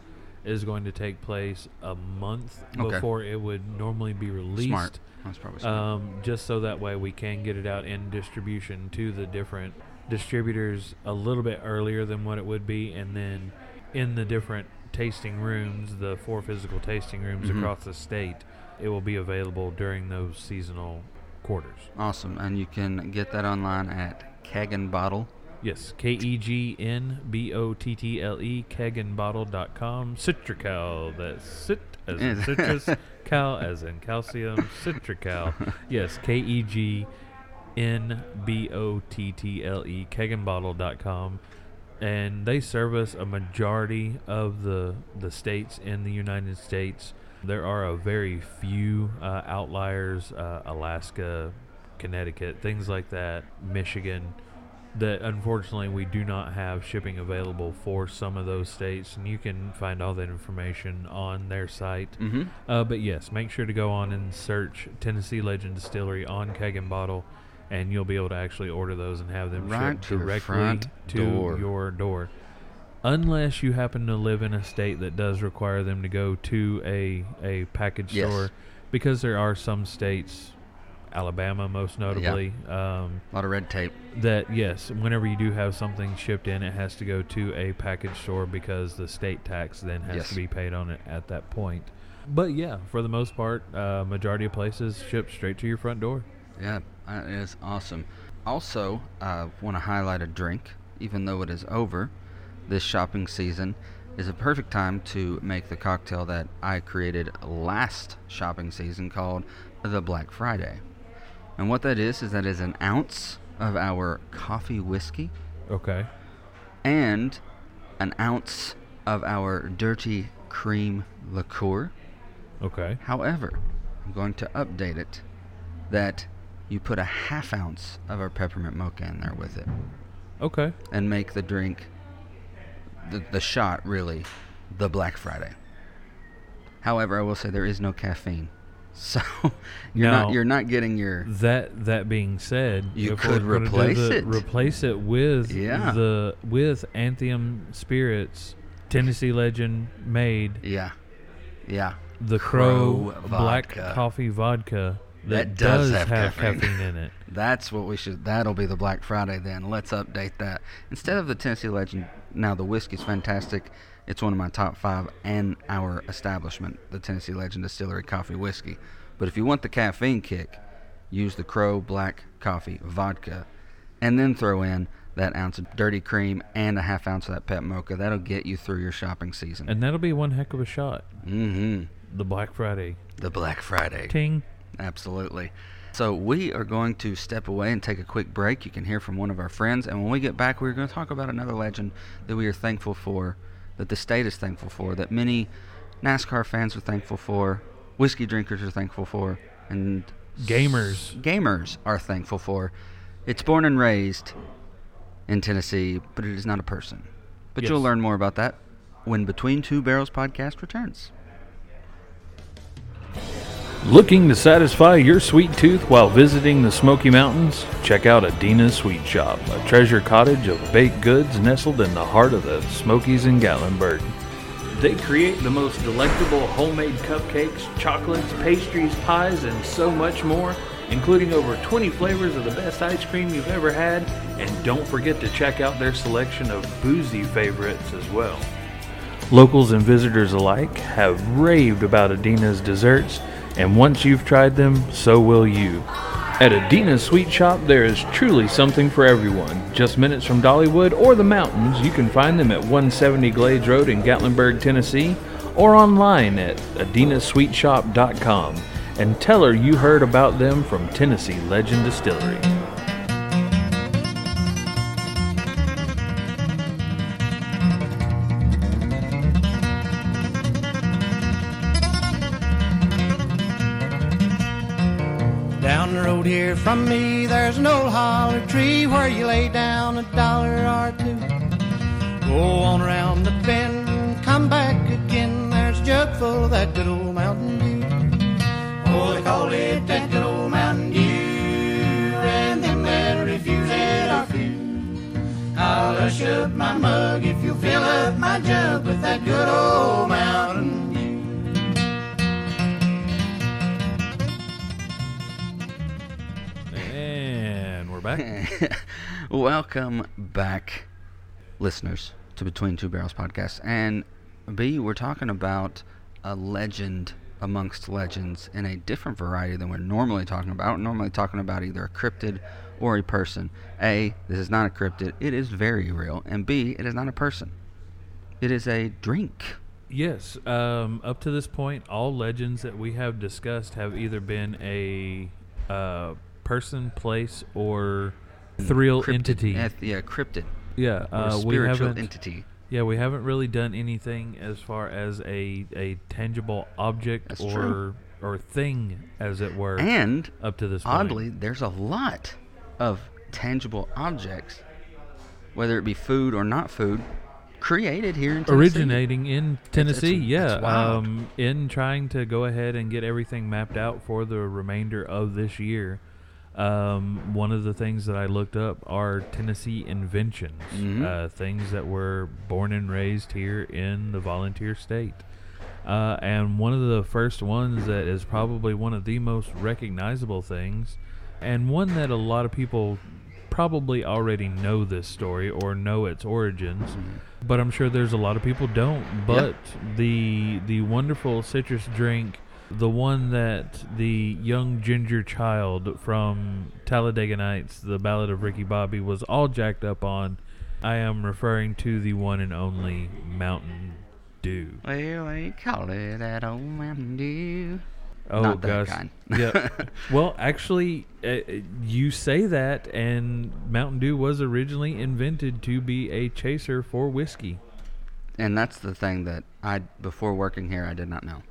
Speaker 1: is going to take place a month
Speaker 2: Okay.
Speaker 1: before it would normally be released.
Speaker 2: Smart. That's probably smart.
Speaker 1: Um, just so that way we can get it out in distribution to the different distributors a little bit earlier than what it would be, and then in the different tasting rooms, the four physical tasting rooms
Speaker 2: Mhm.
Speaker 1: across the state, it will be available during those seasonal quarters.
Speaker 2: awesome, and you can get that online at Keg and Bottle.
Speaker 1: Yes, K E G N B O T T L E, kegnbottle.com. Citracal, that's cit as in citrus, cal as in calcium, Citracal. Yes, K E G N B O T T L E, kegnbottle.com. And they service a majority of the, the states in the United States. There are a very few uh, outliers, uh, Alaska, Connecticut, things like that, Michigan that unfortunately we do not have shipping available for some of those states, and you can find all that information on their site.
Speaker 2: Mm-hmm.
Speaker 1: Uh, but yes, make sure to go on and search Tennessee Legend Distillery on Keg and Bottle, and you'll be able to actually order those and have them
Speaker 2: Right
Speaker 1: shipped directly to
Speaker 2: door.
Speaker 1: your door. Unless you happen to live in a state that does require them to go to a, a package
Speaker 2: Yes.
Speaker 1: store, because there are some states, Alabama most notably, um,
Speaker 2: A lot of red tape.
Speaker 1: that yes, whenever you do have something shipped in, it has to go to a package store because the state tax then has
Speaker 2: Yes.
Speaker 1: to be paid on it at that point. But yeah, for the most part, uh, majority of places ship straight to your front door.
Speaker 2: Yeah, that is awesome. Also, I want to highlight a drink, even though it is over this shopping season. is a perfect time to make the cocktail that I created last shopping season called the Black Friday. And what that is, is that is an ounce of our coffee whiskey
Speaker 1: Okay.
Speaker 2: and an ounce of our dirty cream liqueur.
Speaker 1: Okay.
Speaker 2: However, I'm going to update it that you put a half ounce of our peppermint mocha in there with it
Speaker 1: Okay.
Speaker 2: and make the drink, the, the shot really, the Black Friday. However, I will say there is no caffeine, so you're
Speaker 1: Now-
Speaker 2: not you're not getting your
Speaker 1: That that being said,
Speaker 2: You could replace
Speaker 1: the-
Speaker 2: it.
Speaker 1: Replace it with
Speaker 2: Yeah.
Speaker 1: the with Anthem Spirits, Tennessee Legend made
Speaker 2: yeah, yeah.
Speaker 1: the Crow,
Speaker 2: Crow
Speaker 1: Black. Coffee Vodka that,
Speaker 2: That does have
Speaker 1: have
Speaker 2: caffeine.
Speaker 1: caffeine in it.
Speaker 2: That's what we should. That'll be the Black Friday then. Let's update that instead of the Tennessee Legend. Now the whiskey's fantastic. It's one of my top five and our establishment, the Tennessee Legend Distillery Coffee Whiskey. But if you want the caffeine kick, use the Crow Black Coffee Vodka, and then throw in that ounce of dirty cream and a half ounce of that pet mocha. That'll get you through your shopping season.
Speaker 1: And that'll be one heck of a shot.
Speaker 2: mm-hmm.
Speaker 1: The Black Friday.
Speaker 2: The Black Friday.
Speaker 1: Ting.
Speaker 2: Absolutely. So we are going to step away and take a quick break. You can hear from one of our friends, and when we get back, we're going to talk about another legend that we are thankful for, that the state is thankful for, that many NASCAR fans are thankful for, whiskey drinkers are thankful for, and
Speaker 1: Gamers.
Speaker 2: gamers are thankful for. It's born and raised in Tennessee, but it is not a person. But
Speaker 1: Yes.
Speaker 2: you'll learn more about that when Between Two Barrels podcast returns.
Speaker 1: Looking to satisfy your sweet tooth while visiting the Smoky Mountains? Check out Adina's Sweet Shop, a treasure cottage of baked goods nestled in the heart of the Smokies in Gatlinburg. They create the most delectable homemade cupcakes, chocolates, pastries, pies, and so much more, including over 20 flavors of the best ice cream you've ever had. And don't forget to check out their selection of boozy favorites as well. Locals and visitors alike have raved about Adina's desserts, and once you've tried them, so will you. At Adina's Sweet Shop, there is truly something for everyone. Just minutes from Dollywood or the mountains, you can find them at 170 Glades Road in Gatlinburg, Tennessee, or online at adinasweetshop.com. And tell her you heard about them from Tennessee Legend Distillery.
Speaker 3: From me, there's an old holler tree where you lay down a dollar or two. Go on around the bend come back again. There's a jug full of that good old Mountain Dew. Oh, they call it that good old Mountain Dew. And them that refuse it are few. I'll hush up my mug if you fill up my jug with that good old Mountain
Speaker 1: back.
Speaker 2: Welcome back, listeners, to Between Two Barrels podcast. And B, we're talking about a legend amongst legends in a different variety than we're normally talking about. We're normally talking about either a cryptid or a person. A, this is not a cryptid. It is very real. And B, it is not a person. It is a drink.
Speaker 1: Yes. Um, up to this point, all legends that we have discussed have either been a uh, person, place, or thrill
Speaker 2: Cryptid.
Speaker 1: entity.
Speaker 2: Eth- yeah, cryptid.
Speaker 1: yeah. Uh, we
Speaker 2: spiritual
Speaker 1: haven't.
Speaker 2: entity.
Speaker 1: Yeah, we haven't really done anything as far as a a tangible object
Speaker 2: That's
Speaker 1: or
Speaker 2: true.
Speaker 1: or thing, as it were,
Speaker 2: And
Speaker 1: up to this point.
Speaker 2: oddly, there's a lot of tangible objects, whether it be food or not food, created here in Tennessee.
Speaker 1: originating in Tennessee.
Speaker 2: it's
Speaker 1: yeah,
Speaker 2: wild.
Speaker 1: um, in trying to go ahead and get everything mapped out for the remainder of this year. Um, one of the things that I looked up are Tennessee inventions,
Speaker 2: Mhm.
Speaker 1: uh, things that were born and raised here in the volunteer state. Uh, and one of the first ones that is probably one of the most recognizable things, and one that a lot of people probably already know this story or know its origins, but I'm sure there's a lot of people don't. But the the wonderful citrus drink, the one that the young ginger child from Talladega Nights, the Ballad of Ricky Bobby, was all jacked up on. I am referring to the one and only Mountain Dew.
Speaker 2: Well, they call it that old Mountain Dew.
Speaker 1: Oh
Speaker 2: Not that
Speaker 1: gosh. yeah. Well, actually, uh, uh, you say that, and Mountain Dew was originally invented to be a chaser for whiskey.
Speaker 2: And that's the thing that I, before working here, I did not know.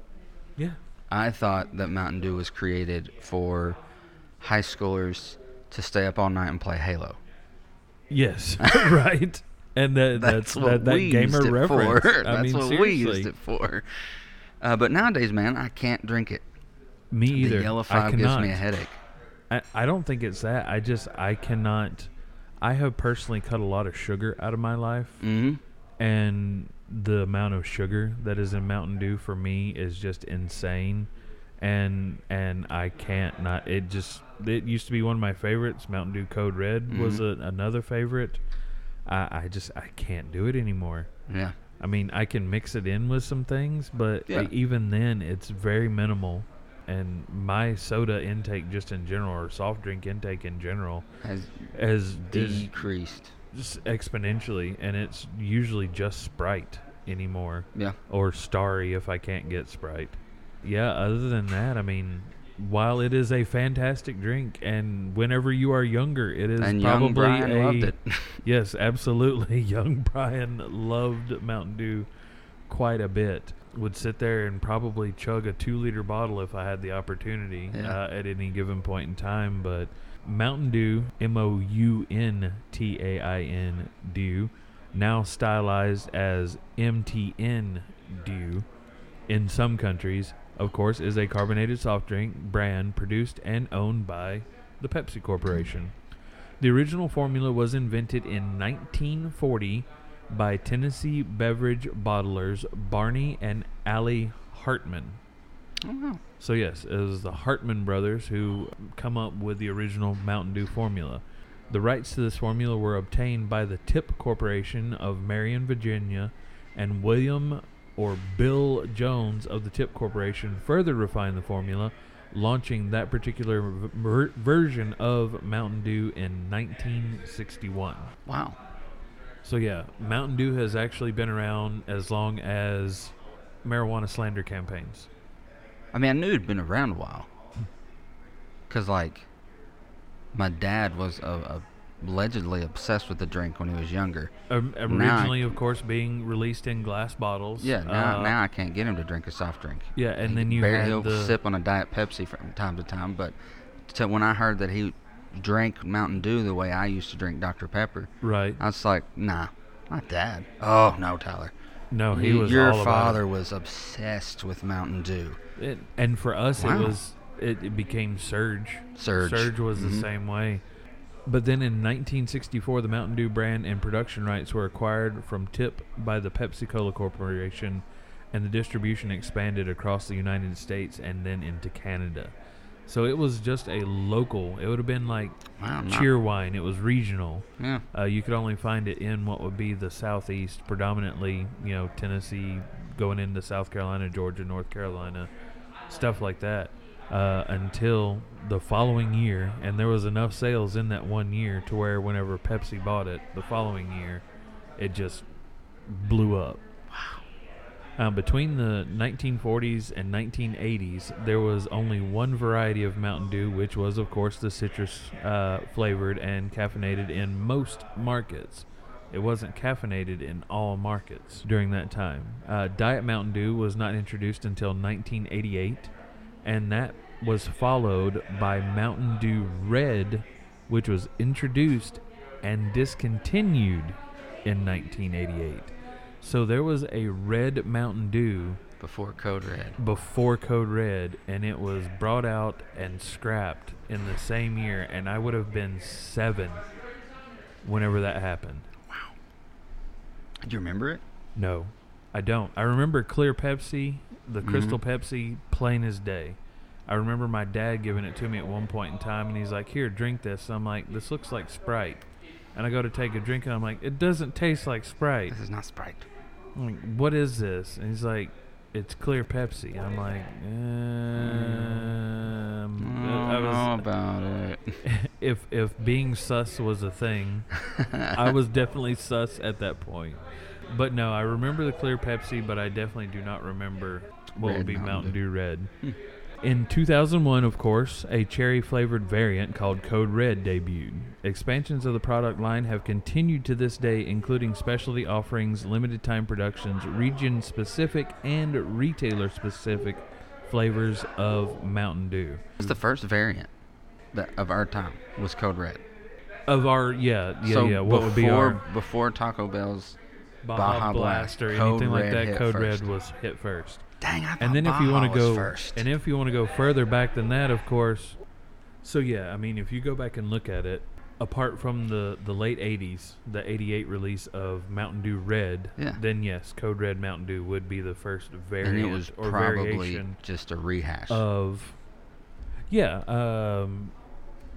Speaker 1: Yeah.
Speaker 2: I thought that Mountain Dew was created for high schoolers to stay up all night and play Halo.
Speaker 1: Yes. right. And that,
Speaker 2: That's,
Speaker 1: that's,
Speaker 2: what
Speaker 1: that, that
Speaker 2: we
Speaker 1: gamer
Speaker 2: used it
Speaker 1: reference.
Speaker 2: for.
Speaker 1: I
Speaker 2: That's
Speaker 1: mean,
Speaker 2: what
Speaker 1: seriously.
Speaker 2: we used it for. Uh, but nowadays, man, I can't drink it.
Speaker 1: Me either.
Speaker 2: The yellow
Speaker 1: I
Speaker 2: five gives
Speaker 1: cannot.
Speaker 2: me a headache.
Speaker 1: I, I don't think it's that. I just I cannot. I have personally cut a lot of sugar out of my life,
Speaker 2: hmm
Speaker 1: and the amount of sugar that is in Mountain Dew for me is just insane, and and I can't not. It just it used to be one of my favorites. Mountain Dew Code Red mm-hmm. was a, another favorite. I I just I can't do it anymore.
Speaker 2: Yeah.
Speaker 1: I mean, I can mix it in with some things, but
Speaker 2: Yeah.
Speaker 1: even then, it's very minimal. And my soda intake, just in general, or soft drink intake in general,
Speaker 2: Has
Speaker 1: has
Speaker 2: decreased.
Speaker 1: Just exponentially, and it's usually just Sprite anymore,
Speaker 2: Yeah.
Speaker 1: or Starry if I can't get Sprite. Yeah, other than that, I mean, while it is a fantastic drink, and whenever you are younger, it is
Speaker 2: And
Speaker 1: probably
Speaker 2: young Brian
Speaker 1: a
Speaker 2: loved it.
Speaker 1: Yes, absolutely. Young Brian loved Mountain Dew quite a bit. Would sit there and probably chug a two liter bottle if I had the opportunity
Speaker 2: Yeah.
Speaker 1: uh, at any given point in time. But Mountain Dew, M O U N T A I N Dew, now stylized as MTN Dew in some countries, of course, is a carbonated soft drink brand produced and owned by the Pepsi Corporation. The original formula was invented in 1940 by Tennessee beverage bottlers Barney and Allie Hartman.
Speaker 2: Oh, wow.
Speaker 1: So yes, it was the Hartman brothers who come up with the original Mountain Dew formula. The rights to this formula were obtained by the Tip Corporation of Marion, Virginia, and William or Bill Jones of the Tip Corporation further refined the formula, launching that particular ver- version of Mountain Dew in 1961.
Speaker 2: Wow.
Speaker 1: So yeah, Mountain Dew has actually been around as long as marijuana slander campaigns.
Speaker 2: I mean, I knew it'd been around a while. Cause like, my dad was uh, uh, allegedly obsessed with the drink when he was younger.
Speaker 1: Um,
Speaker 2: Now I-
Speaker 1: originally, of course, being released in glass bottles.
Speaker 2: Yeah. Now,
Speaker 1: Uh,
Speaker 2: now I can't get him to drink a soft drink.
Speaker 1: Yeah, and
Speaker 2: He
Speaker 1: then you
Speaker 2: barely-
Speaker 1: had
Speaker 2: he'll
Speaker 1: the
Speaker 2: sip on a diet Pepsi from time to time. But to, when I heard that he drank Mountain Dew the way I used to drink Dr Pepper,
Speaker 1: right.
Speaker 2: I was like, nah, not dad. Oh no, Tyler.
Speaker 1: No, he
Speaker 2: You-
Speaker 1: was
Speaker 2: your
Speaker 1: all about
Speaker 2: father was obsessed with Mountain Dew.
Speaker 1: It. And for us,
Speaker 2: Wow.
Speaker 1: it was it, it became Surge.
Speaker 2: Surge.
Speaker 1: Surge was the
Speaker 2: Mhm.
Speaker 1: same way. But then in 1964, the Mountain Dew brand and production rights were acquired from Tip by the Pepsi Cola Corporation, and the distribution expanded across the United States and then into Canada. So it was just a local. It would have been like
Speaker 2: Wow,
Speaker 1: Cheerwine. It was regional.
Speaker 2: Yeah.
Speaker 1: Uh, you could only find it in what would be the southeast, predominantly, you know, Tennessee, going into South Carolina, Georgia, North Carolina, stuff like that. Uh, until the following year, and there was enough sales in that one year to where whenever Pepsi bought it, the following year, it just blew up. Wow. Uh, between the 1940s and 1980s, there was only one variety of Mountain Dew, which was, of course, the citrus uh, flavored and caffeinated in most markets. It wasn't caffeinated in all markets during that time. Uh, Diet Mountain Dew was not introduced until 1988, and that was followed by Mountain Dew Red, which was introduced and discontinued in 1988. So there was a red Mountain Dew
Speaker 2: Before Code Red.
Speaker 1: before Code Red, and it was brought out and scrapped in the same year, and I would have been seven whenever that happened.
Speaker 2: Do you remember it?
Speaker 1: No, I don't. I remember clear Pepsi, the Crystal
Speaker 2: Mhm.
Speaker 1: Pepsi, plain as day. I remember my dad giving it to me at one point in time, and he's like, "Here, drink this." I'm like, "This looks like Sprite," and I go to take a drink, and I'm like, "It doesn't taste like Sprite."
Speaker 2: This is not Sprite.
Speaker 1: I'm like, what is this? And he's like, it's clear Pepsi. I'm like, um, I
Speaker 2: I don't know
Speaker 1: was,
Speaker 2: about it.
Speaker 1: if if being sus was a thing, I was definitely sus at that point. But no, I remember the clear Pepsi, but I definitely do not remember what
Speaker 2: Red
Speaker 1: would be
Speaker 2: Mountain
Speaker 1: Mountain
Speaker 2: Dew.
Speaker 1: Dew Red. Hmm. In 2001, of course, a cherry flavored variant called Code Red debuted. Expansions of the product line have continued to this day, including specialty offerings, limited time productions, region specific, and retailer specific flavors of Mountain Dew.
Speaker 2: It's the first variant that of our time was Code Red.
Speaker 1: Of our, yeah, yeah,
Speaker 2: so
Speaker 1: yeah. What
Speaker 2: before
Speaker 1: would be our
Speaker 2: before Taco Bell's
Speaker 1: Baja,
Speaker 2: Baja
Speaker 1: Blast,
Speaker 2: Blast,
Speaker 1: or anything like that? Code
Speaker 2: first.
Speaker 1: Red was hit first.
Speaker 2: Dang, I
Speaker 1: and then if you want to go
Speaker 2: first.
Speaker 1: and if you want to go further back than that of course so yeah i mean if you go back and look at it apart from the the late 80s the 88 release of mountain dew red
Speaker 2: Yeah.
Speaker 1: then yes code red mountain dew would be the first variant
Speaker 2: and it was
Speaker 1: or
Speaker 2: probably
Speaker 1: variation
Speaker 2: just a rehash.
Speaker 1: of yeah um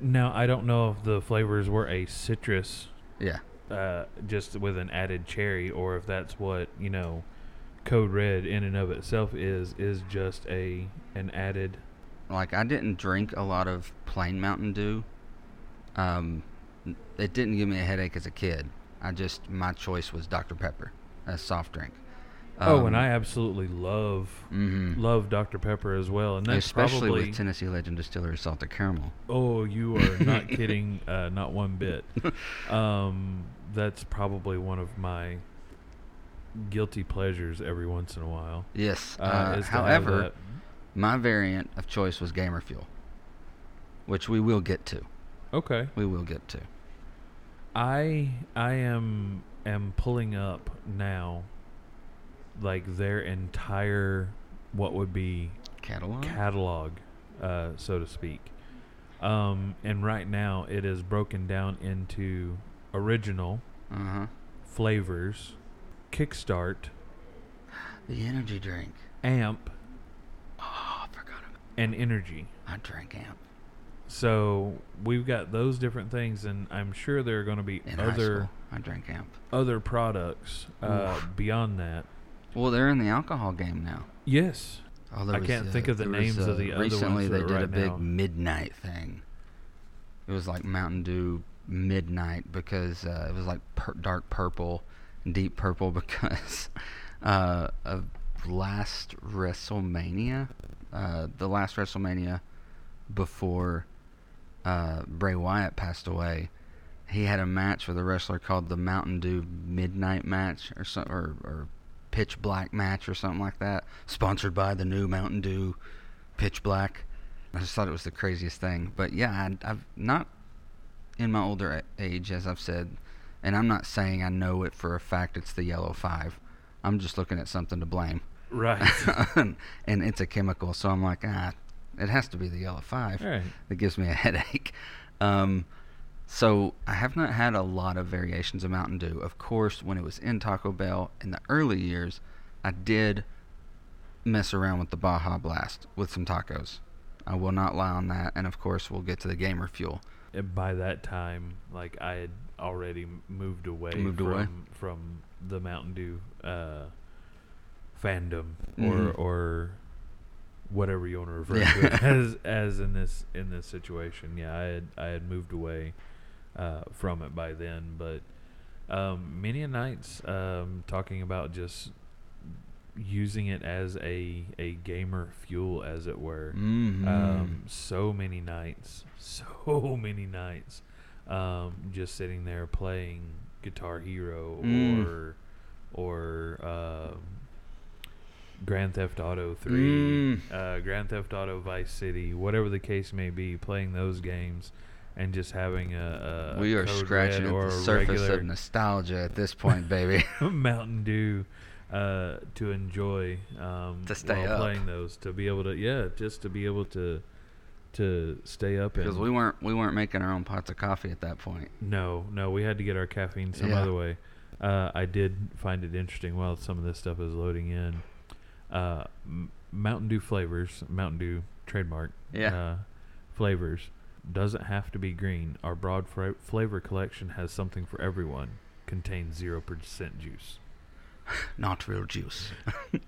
Speaker 1: now i don't know if the flavors were a citrus
Speaker 2: yeah,
Speaker 1: uh, just with an added cherry, or if that's what you know, Code Red in and of itself is is just a an added.
Speaker 2: like I didn't drink a lot of plain Mountain Dew. Um, it didn't give me a headache as a kid. I just my choice was Dr Pepper a soft drink.
Speaker 1: Oh, and I absolutely love
Speaker 2: hmm
Speaker 1: love Dr Pepper as well, and that's
Speaker 2: especially
Speaker 1: probably.
Speaker 2: with Tennessee Legend Distillery salted caramel.
Speaker 1: oh, you are not kidding, uh, not one bit. Um, that's probably one of my guilty pleasures every once in a while.
Speaker 2: Yes.
Speaker 1: Uh,
Speaker 2: Uh,
Speaker 1: is to have
Speaker 2: however, my variant of choice was Gamer Fuel, which we will get to.
Speaker 1: okay.
Speaker 2: We will get to.
Speaker 1: I I am am pulling up now like their entire what would be
Speaker 2: Catalog.
Speaker 1: catalog uh, so to speak. Um, and right now it is broken down into original
Speaker 2: uh huh.
Speaker 1: flavors, kickstart,
Speaker 2: The energy drink.
Speaker 1: amp,
Speaker 2: Oh, I forgot about.
Speaker 1: and energy.
Speaker 2: I drank amp
Speaker 1: So we've got those different things, and I'm sure there are going to be
Speaker 2: in
Speaker 1: other.
Speaker 2: I drank amp.
Speaker 1: other products uh, beyond that.
Speaker 2: Well, they're in the alcohol game now.
Speaker 1: Yes,
Speaker 2: Oh,
Speaker 1: I
Speaker 2: was,
Speaker 1: can't think of the names
Speaker 2: was,
Speaker 1: of
Speaker 2: uh,
Speaker 1: the other ones
Speaker 2: Recently, they did a big
Speaker 1: now.
Speaker 2: midnight thing. It was like Mountain Dew midnight because uh, it was like pur- dark purple, deep purple because uh, of last WrestleMania, uh, the last WrestleMania before uh, Bray Wyatt passed away. He had a match with a wrestler called the Mountain Dew Midnight Match or some or, or Pitch Black Match or something like that, sponsored by the new Mountain Dew Pitch Black. I just thought it was the craziest thing. But yeah, I, I've not in my older age, as I've said, and I'm not saying I know it for a fact. It's the yellow five. I'm just looking at something to blame,
Speaker 1: right.
Speaker 2: and it's a chemical. So I'm like, ah, it has to be the yellow five
Speaker 1: right.
Speaker 2: that gives me a headache. Um, so I have not had a lot of variations of Mountain Dew. Of course, when it was in Taco Bell in the early years, I did mess around with the Baja Blast with some tacos. I will not lie on that. And of course, we'll get to the Gamer Fuel.
Speaker 1: And by that time, like I had already moved away
Speaker 2: Moved
Speaker 1: from
Speaker 2: away?
Speaker 1: from the Mountain Dew uh, fandom or
Speaker 2: Mhm.
Speaker 1: or whatever you want to refer
Speaker 2: Yeah.
Speaker 1: to it as as in this in this situation. Yeah, I had I had moved away uh, from it by then, but um, many a nights um, talking about just using it as a a gamer fuel, as it were.
Speaker 2: Mm-hmm.
Speaker 1: Um, so many nights, so many nights, um, just sitting there playing Guitar Hero
Speaker 2: Mm.
Speaker 1: or or um, Grand Theft Auto Three,
Speaker 2: Mm.
Speaker 1: uh, Grand Theft Auto Vice City, whatever the case may be, playing those games and just having a, a
Speaker 2: we are scratching at the surface of nostalgia at this point, baby.
Speaker 1: Mountain Dew uh, to enjoy um,
Speaker 2: To stay
Speaker 1: while
Speaker 2: up.
Speaker 1: playing those to be able to yeah just to be able to to stay up
Speaker 2: Because we weren't we weren't making our own pots of coffee at that point.
Speaker 1: no no we had to get our caffeine some
Speaker 2: Yeah.
Speaker 1: other way uh, I did find it interesting while some of this stuff is loading in uh, Mountain Dew flavors Mountain Dew trademark
Speaker 2: Yeah.
Speaker 1: uh, flavors doesn't have to be green our broad fra- flavor collection has something for everyone contains 0% juice
Speaker 2: Not real juice.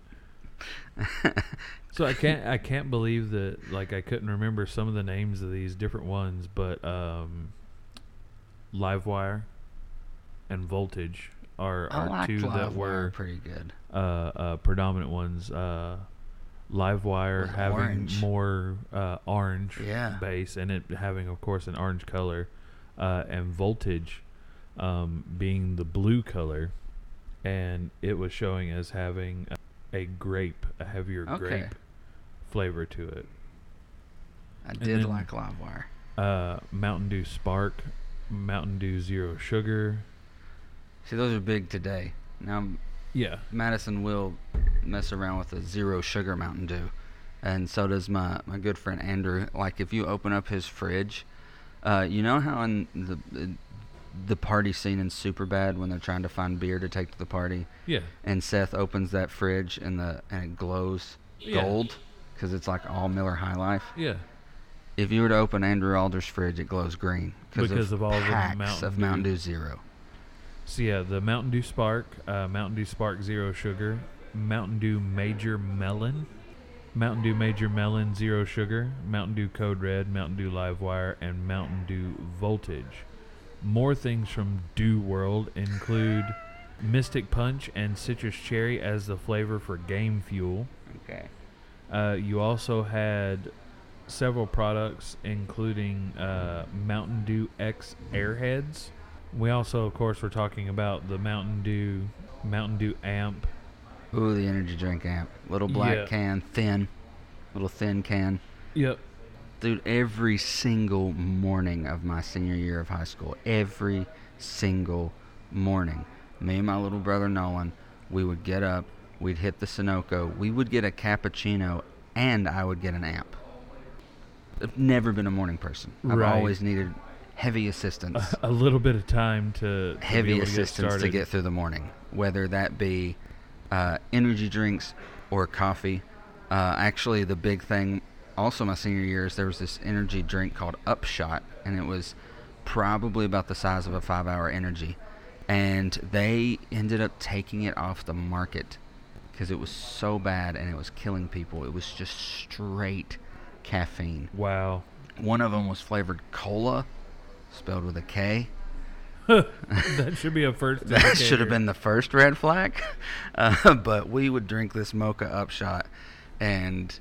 Speaker 1: So I can't I can't believe that like I couldn't remember some of the names of these different ones, but um, Livewire and Voltage are, are two that were
Speaker 2: pretty good.
Speaker 1: uh, uh, predominant ones. Uh, Livewire having
Speaker 2: orange.
Speaker 1: more uh, orange
Speaker 2: Yeah.
Speaker 1: base and it having, of course, an orange color, uh, and Voltage um, being the blue color, and it was showing as having a, a grape, a heavier
Speaker 2: Okay.
Speaker 1: grape flavor to it.
Speaker 2: I did
Speaker 1: then-
Speaker 2: like Livewire.
Speaker 1: Uh, Mountain Dew Spark, Mountain Dew Zero Sugar.
Speaker 2: See, those are big today. Now,
Speaker 1: Yeah,
Speaker 2: Madison will mess around with a zero sugar Mountain Dew, and so does my my good friend Andrew. Like if you open up his fridge, uh, you know how in the the party scene in Superbad when they're trying to find beer to take to the party,
Speaker 1: yeah,
Speaker 2: and Seth opens that fridge and the and it glows
Speaker 1: Yeah.
Speaker 2: gold because it's like all Miller High Life.
Speaker 1: yeah.
Speaker 2: If you were to open Andrew Alder's fridge, it glows green
Speaker 1: Because of all the
Speaker 2: packs
Speaker 1: Mountain
Speaker 2: of Mountain Dew Zero.
Speaker 1: So yeah, the Mountain Dew Spark, uh, Mountain Dew Spark Zero Sugar, Mountain Dew Major Melon, Mountain Dew Major Melon Zero Sugar, Mountain Dew Code Red, Mountain Dew Livewire, and Mountain Dew Voltage. More things from Dew World include Mystic Punch and Citrus Cherry as the flavor for Game Fuel.
Speaker 2: Okay.
Speaker 1: Uh, you also had several products, including uh, Mountain Dew X Airheads. We also, of course, were talking about the Mountain Dew Mountain Dew Amp.
Speaker 2: Ooh, the energy drink amp. Little black
Speaker 1: Yeah.
Speaker 2: can, thin. Little thin can.
Speaker 1: Yep.
Speaker 2: Dude, every single morning of my senior year of high school, every single morning, me and my little brother Nolan, we would get up, we'd hit the Sunoco, we would get a cappuccino, and I would get an amp. I've never been a morning person. I've
Speaker 1: Right.
Speaker 2: always needed heavy assistance.
Speaker 1: A, a little bit of time to, to
Speaker 2: heavy
Speaker 1: able to get
Speaker 2: assistance to get through the morning, whether that be uh, energy drinks or coffee. Uh, actually, the big thing, also my senior year, is there was this energy drink called Upshot, and it was probably about the size of a five-hour energy, and they ended up taking it off the market because it was so bad and it was killing people. It was just straight caffeine.
Speaker 1: Wow.
Speaker 2: One of them was flavored cola, spelled with a K.
Speaker 1: that should be a first.
Speaker 2: That should have been the first red flag. Uh, but we would drink this mocha upshot, and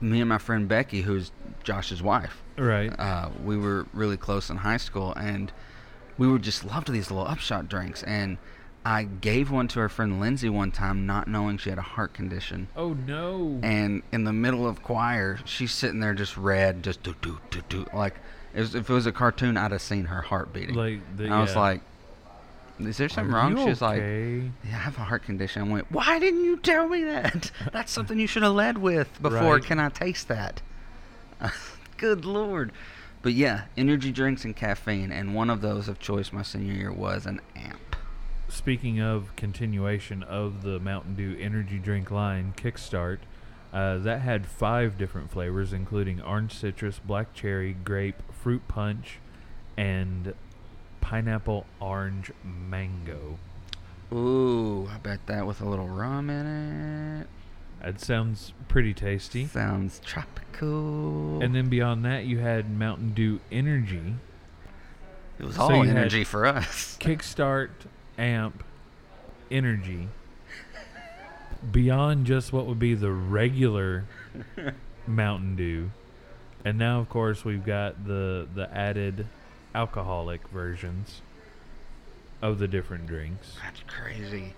Speaker 2: me and my friend Becky, who's Josh's wife,
Speaker 1: right.
Speaker 2: uh, we were really close in high school, and we would just loved these little upshot drinks. And I gave one to our friend Lindsay one time, not knowing she had a heart condition.
Speaker 1: oh no.
Speaker 2: And in the middle of choir, she's sitting there just red, just do do do do. Like it was, if it was a cartoon, I'd have seen her heart beating.
Speaker 1: like the,
Speaker 2: I was
Speaker 1: yeah.
Speaker 2: like, "Is there something
Speaker 1: Are
Speaker 2: wrong?" She was like, yeah, I have a heart condition. I went, why didn't you tell me that? That's something you should have led with before.
Speaker 1: Right.
Speaker 2: Can I taste that? Good lord. But yeah, energy drinks and caffeine, and one of those of choice my senior year was an amp.
Speaker 1: Speaking of continuation of the Mountain Dew energy drink line, Kickstart, uh, that had five different flavors, including orange citrus, black cherry, grape, fruit punch, and pineapple orange mango.
Speaker 2: Ooh, I bet that with a little rum in it.
Speaker 1: That sounds pretty tasty.
Speaker 2: Sounds tropical.
Speaker 1: And then beyond that, you had Mountain Dew Energy,
Speaker 2: it was
Speaker 1: so
Speaker 2: all energy for us.
Speaker 1: Kickstart, Amp, Energy. Beyond just what would be the regular Mountain Dew, and now of course we've got the the added alcoholic versions of the different drinks.
Speaker 2: That's crazy.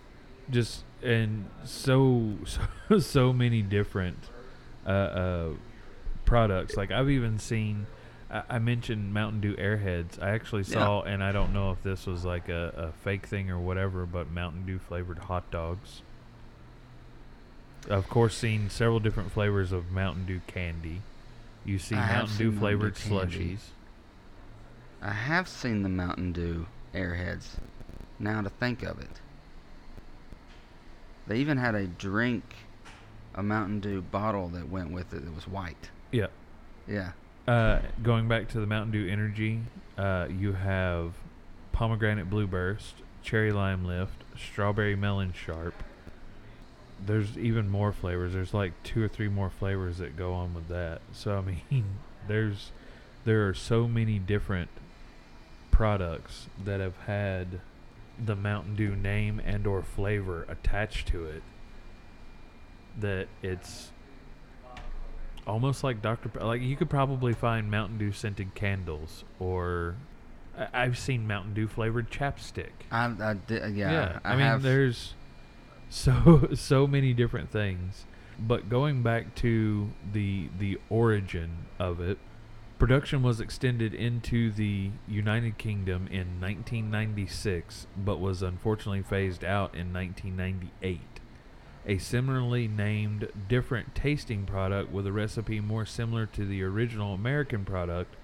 Speaker 1: Just and so so, so many different uh, uh, products. Like I've even seen. I I mentioned Mountain Dew Airheads. I actually
Speaker 2: Yeah.
Speaker 1: saw, and I don't know if this was like a, a fake thing or whatever, but Mountain Dew flavored hot dogs. I've Of course, seen several different flavors of Mountain Dew candy. You see
Speaker 2: I
Speaker 1: Mountain Dew flavored slushies.
Speaker 2: I have seen the Mountain Dew Airheads. Now to think of it, they even had a drink, a Mountain Dew bottle that went with it that was white.
Speaker 1: Yeah.
Speaker 2: Yeah.
Speaker 1: Uh, going back to the Mountain Dew Energy, uh, you have pomegranate blue burst, cherry lime lift, strawberry melon sharp. There's even more flavors. There's like two or three more flavors that go on with that. So I mean, there's there are so many different products that have had the Mountain Dew name and or flavor attached to it that it's almost like Dr. Pe- like you could probably find Mountain Dew scented candles or I- I've seen Mountain Dew flavored chapstick.
Speaker 2: I, I di- yeah,
Speaker 1: I,
Speaker 2: I,
Speaker 1: mean
Speaker 2: have.
Speaker 1: there's so so many different things. But going back to the the origin of it, production was extended into the United Kingdom in 1996, but was unfortunately phased out in 1998. A similarly named, different tasting product with a recipe more similar to the original American product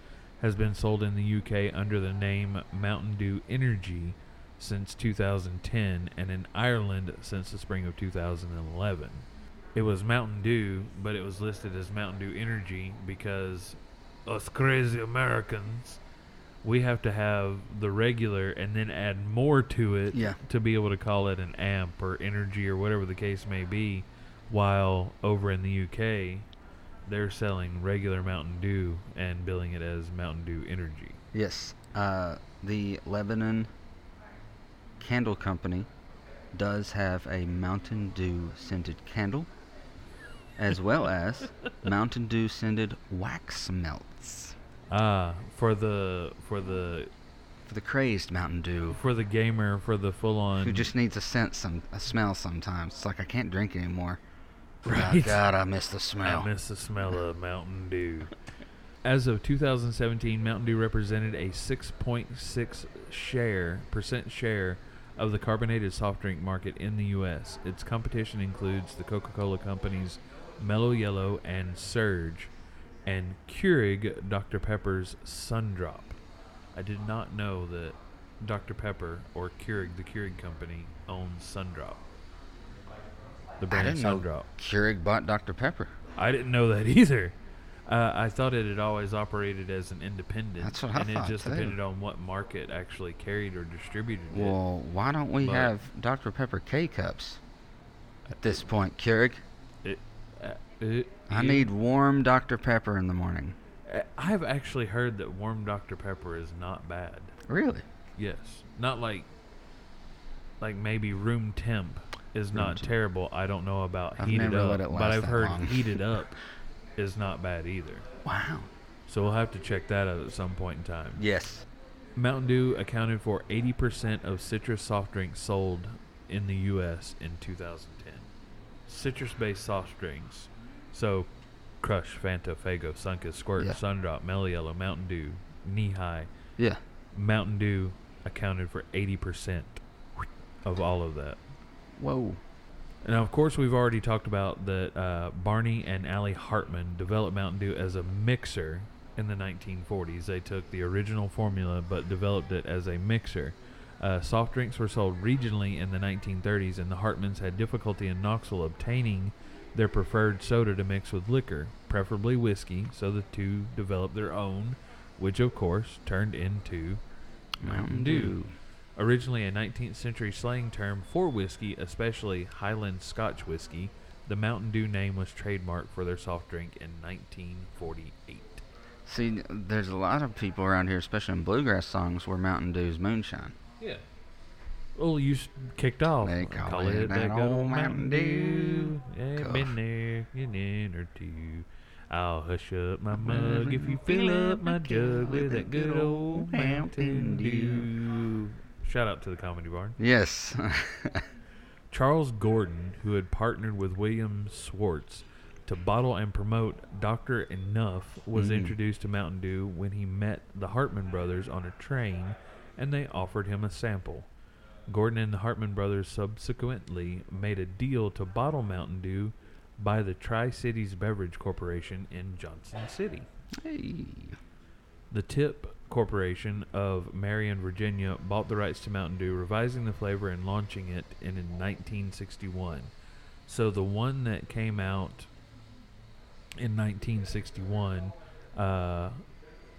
Speaker 1: has been sold in the UK under the name Mountain Dew Energy since 2010 and in Ireland since the spring of 2011. It was Mountain Dew, but it was listed as Mountain Dew Energy because us crazy Americans, we have to have the regular and then add more to it
Speaker 2: Yeah.
Speaker 1: to be able to call it an amp or energy or whatever the case may be. While over in the UK, they're selling regular Mountain Dew and billing it as Mountain Dew Energy.
Speaker 2: Yes. Uh, the Lebanon Candle Company does have a Mountain Dew scented candle, as well as Mountain Dew scented wax melts
Speaker 1: Ah, for the for the
Speaker 2: for the crazed Mountain Dew
Speaker 1: for the gamer for the full on
Speaker 2: who just needs a scent, some a smell sometimes. It's like I can't drink anymore. Oh,
Speaker 1: Right.
Speaker 2: God, I miss the smell.
Speaker 1: I miss the smell of Mountain Dew. As of 2017, Mountain Dew represented a 6.6 share percent share of the carbonated soft drink market in the U.S. Its competition includes the Coca-Cola companies Mellow Yellow and Surge, and Keurig Dr Pepper's Sundrop. I did not know that Dr Pepper or Keurig, the Keurig company, owns Sundrop. The brand I
Speaker 2: didn't know
Speaker 1: Sundrop.
Speaker 2: Keurig bought Dr Pepper.
Speaker 1: I didn't know that either. Uh, I thought it had always operated as an independent,
Speaker 2: That's what I
Speaker 1: and
Speaker 2: thought,
Speaker 1: it just
Speaker 2: too.
Speaker 1: depended on what market actually carried or distributed it.
Speaker 2: Well, why don't we
Speaker 1: But-
Speaker 2: have Dr Pepper K cups at this point, Keurig?
Speaker 1: Uh, it-
Speaker 2: I
Speaker 1: you-
Speaker 2: need warm Dr Pepper in the morning.
Speaker 1: uh, I've actually heard that warm Dr Pepper is not bad.
Speaker 2: Really?
Speaker 1: Yes, not like like maybe room temp is not
Speaker 2: temp.
Speaker 1: terrible. I don't know about
Speaker 2: I've
Speaker 1: heated
Speaker 2: never
Speaker 1: up,
Speaker 2: let it
Speaker 1: but
Speaker 2: last
Speaker 1: I've
Speaker 2: that
Speaker 1: heard
Speaker 2: long.
Speaker 1: heated up is not bad either.
Speaker 2: Wow.
Speaker 1: So we'll have to check that out at some point in time.
Speaker 2: Yes.
Speaker 1: Mountain Dew accounted for 80% of citrus soft drinks sold in the U.S. in 2010. Citrus based soft drinks. So, Crush, Fanta, Faygo, Sunkist, Squirt,
Speaker 2: Yeah.
Speaker 1: Sundrop, Mellow Yellow, Mountain Dew, Nehi.
Speaker 2: Yeah.
Speaker 1: Mountain Dew accounted for 80% of all of that.
Speaker 2: Whoa.
Speaker 1: Now, of course, we've already talked about that uh, Barney and Allie Hartman developed Mountain Dew as a mixer in the 1940s. They took the original formula but developed it as a mixer. Uh, soft drinks were sold regionally in the 1930s, and the Hartmans had difficulty in Knoxville obtaining their preferred soda to mix with liquor, preferably whiskey, so the two developed their own, which of course turned into Mountain Dew. Originally a 19th century slang term for whiskey, especially Highland Scotch whiskey, the Mountain Dew name was trademarked for their soft drink in 1948.
Speaker 2: See, there's a lot of people around here, especially in bluegrass songs, where Mountain Dew's moonshine.
Speaker 1: Yeah. Well, you kicked off.
Speaker 2: They call it that
Speaker 1: good
Speaker 2: old Mountain Dew.
Speaker 1: Yeah, been there an in or two. I'll hush up my mug if you fill up my jug with that good old Mountain Dew. Shout out to the Comedy Barn.
Speaker 2: Yes.
Speaker 1: Charles Gordon, who had partnered with William Swartz to bottle and promote Dr. Enuf, was
Speaker 2: Mm.
Speaker 1: introduced to Mountain Dew when he met the Hartman brothers on a train and they offered him a sample. Gordon and the Hartman brothers subsequently made a deal to bottle Mountain Dew by the Tri Cities Beverage Corporation in Johnson City.
Speaker 2: hey.
Speaker 1: The Tip Corporation of Marion, Virginia, bought the rights to Mountain Dew, revising the flavor and launching it in 1961. So the one that came out in 1961 uh,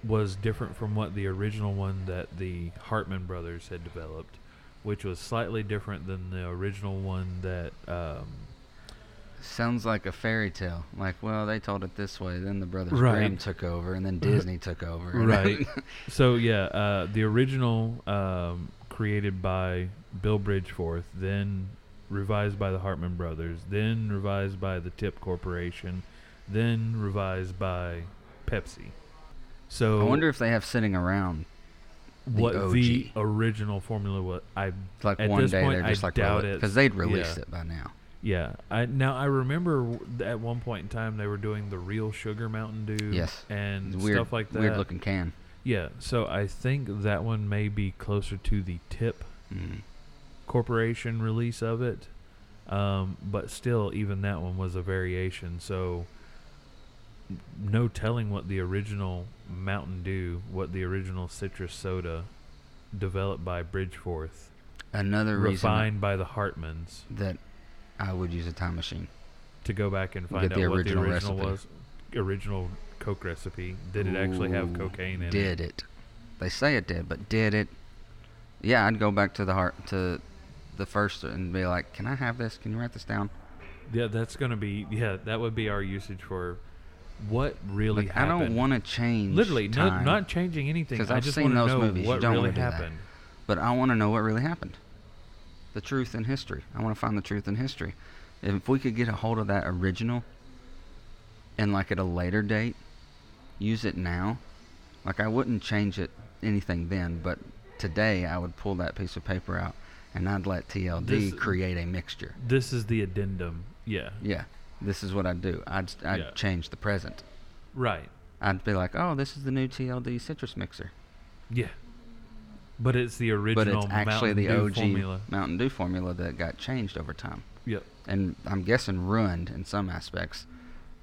Speaker 1: was different from what the original one that the Hartman brothers had developed, which was slightly different than the original one that. Um,
Speaker 2: Sounds like a fairy tale. Like, well, they told it this way, then the Brothers
Speaker 1: Right.
Speaker 2: Grimm took over, and then Disney took over.
Speaker 1: Right. so yeah, uh, the original um, created by Bill Bridgeforth, then revised by the Hartman brothers, then revised by the Tip Corporation, then revised by Pepsi. So
Speaker 2: I wonder if they have sitting around the
Speaker 1: what
Speaker 2: OG.
Speaker 1: the original formula was. I
Speaker 2: like
Speaker 1: At
Speaker 2: one
Speaker 1: this
Speaker 2: day
Speaker 1: point,
Speaker 2: they're
Speaker 1: I
Speaker 2: just like
Speaker 1: doubt
Speaker 2: because they'd released
Speaker 1: yeah.
Speaker 2: it by now.
Speaker 1: Yeah. I now I remember at one point in time they were doing the real sugar Mountain Dew.
Speaker 2: Yes.
Speaker 1: and
Speaker 2: Weird,
Speaker 1: stuff like that.
Speaker 2: weird looking can.
Speaker 1: Yeah. So I think that one may be closer to the Tip
Speaker 2: Mm.
Speaker 1: Corporation release of it. Um, but still, even that one was a variation. So, no telling what the original Mountain Dew, what the original citrus soda, developed by Bridgeforth,
Speaker 2: Another reason
Speaker 1: refined by the Hartmans,
Speaker 2: that I would use a time machine.
Speaker 1: to go back and find
Speaker 2: get
Speaker 1: out
Speaker 2: the
Speaker 1: what the original
Speaker 2: recipe.
Speaker 1: was. Original Coke recipe. Did it actually have
Speaker 2: Ooh,
Speaker 1: cocaine in it?
Speaker 2: Did it? They say it did, but did it? Yeah, I'd go back to the heart to the first and be like, "Can I have this? Can you write this down?"
Speaker 1: Yeah, that's gonna be. Yeah, that would be our usage for what really
Speaker 2: Like, I don't want to change.
Speaker 1: Literally, no, not changing anything. Because
Speaker 2: I've
Speaker 1: just
Speaker 2: seen those
Speaker 1: know
Speaker 2: movies. You
Speaker 1: what
Speaker 2: don't
Speaker 1: really
Speaker 2: do that.
Speaker 1: happened.
Speaker 2: but I want to know what really happened. The truth in history. I want to find the truth in history. If we could get a hold of that original, and like at a later date, use it now. Like I wouldn't change it anything then, but today I would pull that piece of paper out and I'd let TLD
Speaker 1: This-
Speaker 2: create a mixture.
Speaker 1: This is the addendum. Yeah,
Speaker 2: Yeah, this is what I'd do. I'd I'd
Speaker 1: Yeah.
Speaker 2: change the present.
Speaker 1: right.
Speaker 2: I'd be like, oh, this is the new TLD citrus mixer,
Speaker 1: Yeah, but it's the original.
Speaker 2: but it's actually
Speaker 1: Mountain
Speaker 2: the
Speaker 1: Dew
Speaker 2: OG
Speaker 1: formula.
Speaker 2: Mountain Dew formula that got changed over time,
Speaker 1: Yep.
Speaker 2: and I'm guessing ruined in some aspects,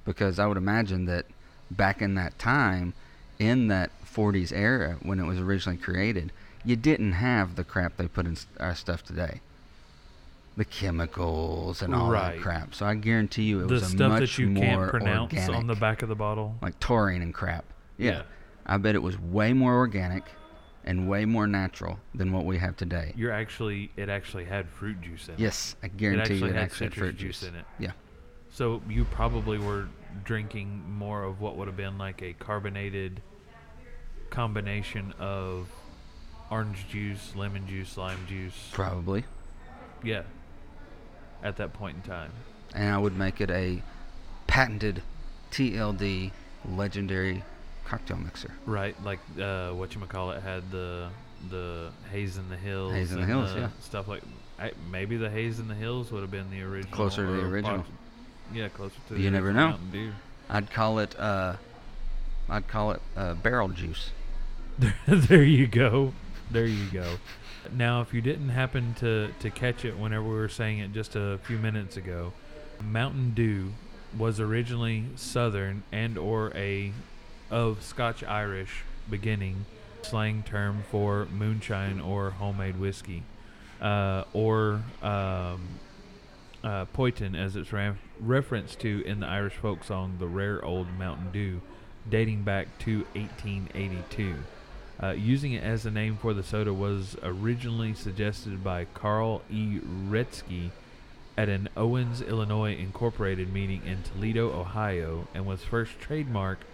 Speaker 2: because I would imagine that back in that time, in that 40s era when it was originally created, you didn't have the crap they put in our stuff today. The chemicals and all
Speaker 1: Right.
Speaker 2: that crap. So I guarantee you it
Speaker 1: The
Speaker 2: was a
Speaker 1: stuff
Speaker 2: much
Speaker 1: that you
Speaker 2: more
Speaker 1: can't pronounce
Speaker 2: organic,
Speaker 1: on the back of the bottle.
Speaker 2: like taurine and crap. Yeah.
Speaker 1: Yeah.
Speaker 2: I bet it was way more organic and way more natural than what we have today.
Speaker 1: You're actually. It actually had fruit juice in it.
Speaker 2: Yes, I guarantee you it
Speaker 1: had
Speaker 2: actually had fruit
Speaker 1: juice
Speaker 2: juice
Speaker 1: in it.
Speaker 2: Yeah.
Speaker 1: So you probably were drinking more of what would have been like a carbonated combination of orange juice, lemon juice, lime juice.
Speaker 2: Probably.
Speaker 1: Yeah. At that point in time.
Speaker 2: And I would make it a patented TLD legendary cocktail mixer.
Speaker 1: Right, like uh, what you call it had the the haze in the hills,
Speaker 2: Haze in the Hills, yeah.
Speaker 1: stuff like. I, maybe the haze in the hills would have been the original.
Speaker 2: Closer to the original.
Speaker 1: yeah, closer to the
Speaker 2: You never know. I'd call it uh I'd call it uh, barrel juice.
Speaker 1: there you go. There you go. Now, if you didn't happen to, to catch it whenever we were saying it just a few minutes ago, Mountain Dew was originally Southern and or a of Scotch Irish beginning slang term for moonshine or homemade whiskey, uh, or um, uh, Poitin, as it's referenced to in the Irish folk song "The Rare Old Mountain Dew," dating back to 1882. Uh, using it as a name for the soda was originally suggested by Carl E. Retzke at an Owens, Illinois Incorporated meeting in Toledo, Ohio, and was first trademarked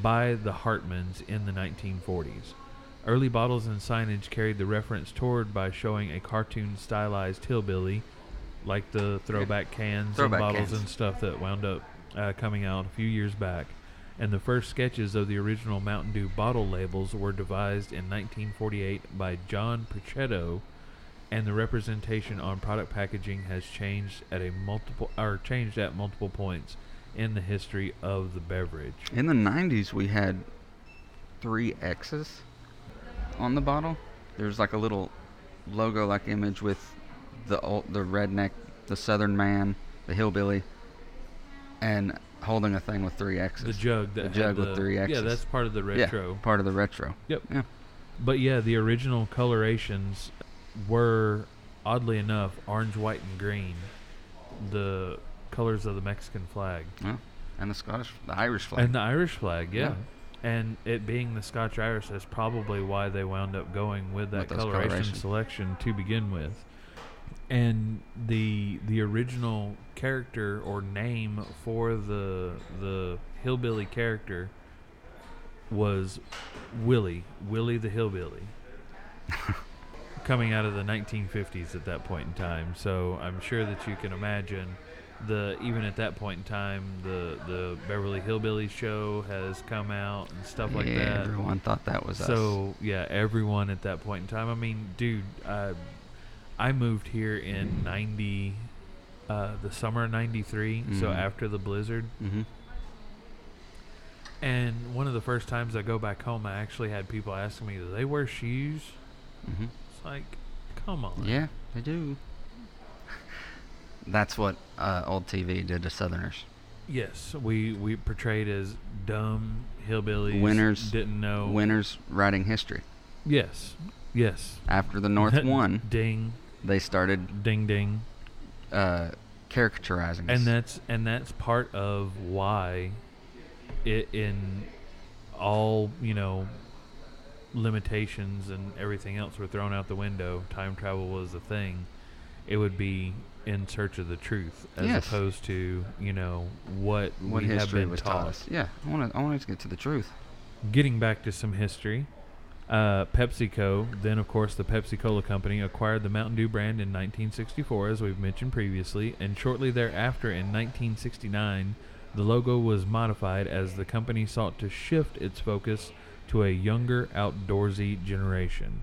Speaker 1: by the Hartmans in the 1940s. Early bottles and signage carried the reference toward by showing a cartoon stylized hillbilly, like the throwback cans
Speaker 2: Throwback
Speaker 1: and bottles
Speaker 2: cans.
Speaker 1: and stuff that wound up uh, coming out a few years back. And the first sketches of the original Mountain Dew bottle labels were devised in 1948 by John Brichetto, and the representation on product packaging has changed at a multiple or changed at multiple points in the history of the beverage.
Speaker 2: In the 90s we had 3 X's on the bottle. There's like a little logo like image with the old, the redneck, the southern man, the hillbilly and holding a thing with 3 X's.
Speaker 1: The jug that
Speaker 2: The jug with
Speaker 1: the-
Speaker 2: three
Speaker 1: Yeah, that's part of the retro.
Speaker 2: Yeah, part of the retro.
Speaker 1: Yep.
Speaker 2: Yeah.
Speaker 1: But yeah, the original colorations were oddly enough orange, white, and green, the colors of the Mexican flag
Speaker 2: Well, and the Scottish, the Irish flag.
Speaker 1: and the Irish flag. Yeah.
Speaker 2: Yeah.
Speaker 1: And it being the Scotch Irish, that's probably why they wound up going with that
Speaker 2: With those
Speaker 1: coloration selection to begin with. And the the original character or name for the the hillbilly character was Willie, Willie the hillbilly. coming out of the 1950s at that point in time. So I'm sure that you can imagine the even at that point in time the the Beverly Hillbillies show has come out and stuff like
Speaker 2: yeah,
Speaker 1: that.
Speaker 2: everyone thought that was us.
Speaker 1: So yeah, everyone at that point in time. I mean, dude, I I moved here in '90, uh, the summer of '93. So
Speaker 2: Mhm.
Speaker 1: after the blizzard,
Speaker 2: hmm
Speaker 1: and one of the first times I go back home, I actually had people asking me, "Do they wear shoes?"
Speaker 2: hmm
Speaker 1: It's like, come on.
Speaker 2: Yeah, they do. That's what uh, old TV did to Southerners.
Speaker 1: Yes, we we portrayed as dumb hillbillies.
Speaker 2: Winners-
Speaker 1: didn't know.
Speaker 2: Winners writing history.
Speaker 1: Yes. Yes.
Speaker 2: After the North won,
Speaker 1: Ding,
Speaker 2: they started
Speaker 1: ding, ding.
Speaker 2: uh, caricaturizing us.
Speaker 1: and that's and that's part of why it in all you know limitations and everything else were thrown out the window time travel was a thing it would be in search of the truth as
Speaker 2: Yes.
Speaker 1: opposed to you know what,
Speaker 2: what
Speaker 1: we have been taught
Speaker 2: taught. Yeah, I want to. I want to get to the truth.
Speaker 1: getting back to some history uh, PepsiCo, then of course the Pepsi Cola Company, acquired the Mountain Dew brand in 1964, as we've mentioned previously, and shortly thereafter, in 1969, the logo was modified as the company sought to shift its focus to a younger, outdoorsy generation.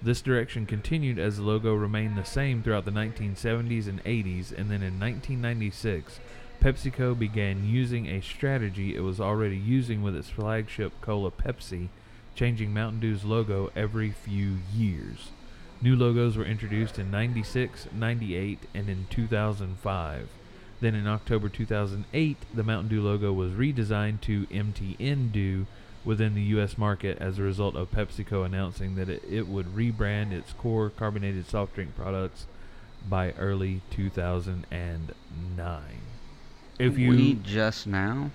Speaker 1: This direction continued as the logo remained the same throughout the 1970s and 80s, and then in 1996, PepsiCo began using a strategy it was already using with its flagship Cola Pepsi, changing Mountain Dew's logo every few years. New logos were introduced in 96, 98, and in 2005. Then in October 2008, the Mountain Dew logo was redesigned to MTN Dew within the U.S. market as a result of PepsiCo announcing that it, it would rebrand its core carbonated soft drink products by early 2009. If you
Speaker 2: we just now,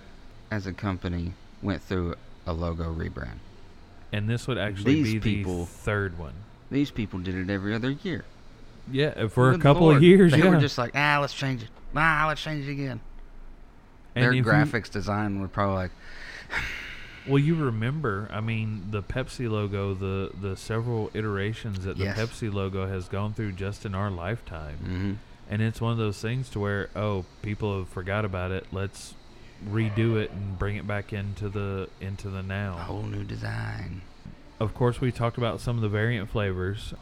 Speaker 2: as a company, went through a logo rebrand.
Speaker 1: and this would actually
Speaker 2: These
Speaker 1: be
Speaker 2: people-
Speaker 1: the third one.
Speaker 2: These people did it every other year.
Speaker 1: Yeah, uh, for a couple
Speaker 2: Lord.
Speaker 1: of years.
Speaker 2: They
Speaker 1: yeah.
Speaker 2: were just like, ah, let's change it. Ah, let's change it again.
Speaker 1: And
Speaker 2: Their
Speaker 1: if you-
Speaker 2: graphics design were probably like,
Speaker 1: Well, you remember, I mean, the Pepsi logo, the the several iterations that the
Speaker 2: Yes.
Speaker 1: Pepsi logo has gone through just in our lifetime.
Speaker 2: hmm
Speaker 1: And it's one of those things to where, oh, people have forgot about it. Let's redo it and bring it back into the into the now.
Speaker 2: a whole new design.
Speaker 1: Of course, we talked about some of the variant flavors.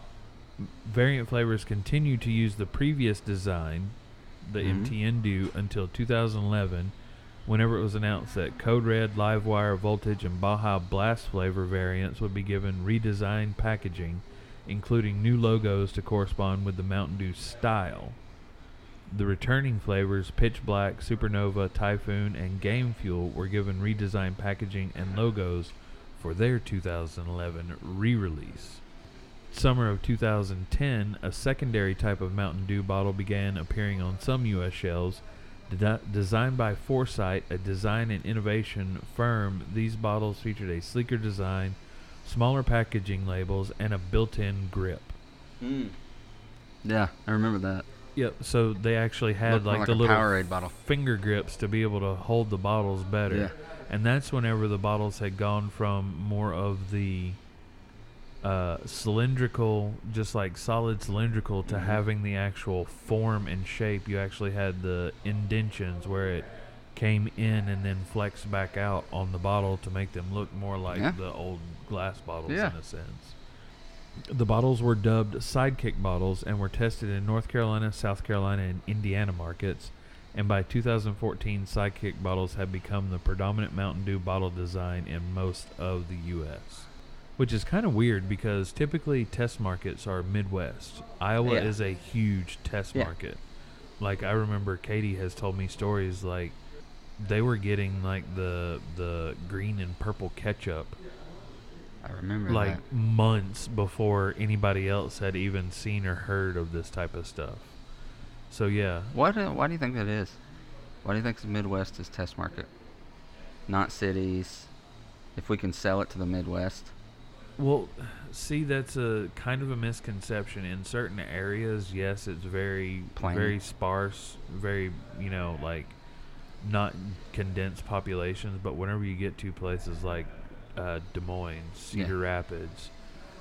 Speaker 1: Variant flavors continue to use the previous design, the
Speaker 2: Mhm.
Speaker 1: MTN Dew, until 2011, whenever it was announced that Code Red, Livewire, Voltage, and Baja Blast flavor variants would be given redesigned packaging, including new logos to correspond with the Mountain Dew style. The returning flavors, Pitch Black, Supernova, Typhoon, and Game Fuel, were given redesigned packaging and logos for their 2011 re release. Summer of 2010, a secondary type of Mountain Dew bottle began appearing on some U.S. shelves. De- designed by Foresight, a design and innovation firm, these bottles featured a sleeker design, smaller packaging labels, and a built in grip. Hmm.
Speaker 2: Yeah, I remember that.
Speaker 1: Yep. So they actually had
Speaker 2: Looked
Speaker 1: like,
Speaker 2: like
Speaker 1: the little
Speaker 2: Powerade bottle.
Speaker 1: finger grips to be able to hold the bottles better.
Speaker 2: Yeah.
Speaker 1: And that's whenever the bottles had gone from more of the uh, cylindrical, just like solid cylindrical, to
Speaker 2: Mhm.
Speaker 1: having the actual form and shape. You actually had the indentions where it came in and then flexed back out on the bottle to make them look more like
Speaker 2: Yeah.
Speaker 1: the old glass bottles
Speaker 2: Yeah.
Speaker 1: in a sense. The bottles were dubbed Sidekick bottles and were tested in North Carolina, South Carolina, and Indiana markets. And by 2014, Sidekick bottles had become the predominant Mountain Dew bottle design in most of the U.S. Which is kind of weird because typically test markets are Midwest. Iowa
Speaker 2: Yeah.
Speaker 1: is a huge test
Speaker 2: Yeah.
Speaker 1: market. Like I remember Katie has told me stories like they were getting like the the green and purple ketchup
Speaker 2: I remember
Speaker 1: like
Speaker 2: that.
Speaker 1: months before anybody else had even seen or heard of this type of stuff. So yeah,
Speaker 2: What? Uh, why do you think that is? Why do you think the Midwest is test market, not cities? If we can sell it to the Midwest,
Speaker 1: well, see that's a kind of a misconception in certain areas. Yes, it's very
Speaker 2: Plain.
Speaker 1: very sparse, very you know like not condensed populations. But whenever you get to places like uh, Des Moines,
Speaker 2: Yeah.
Speaker 1: Cedar Rapids,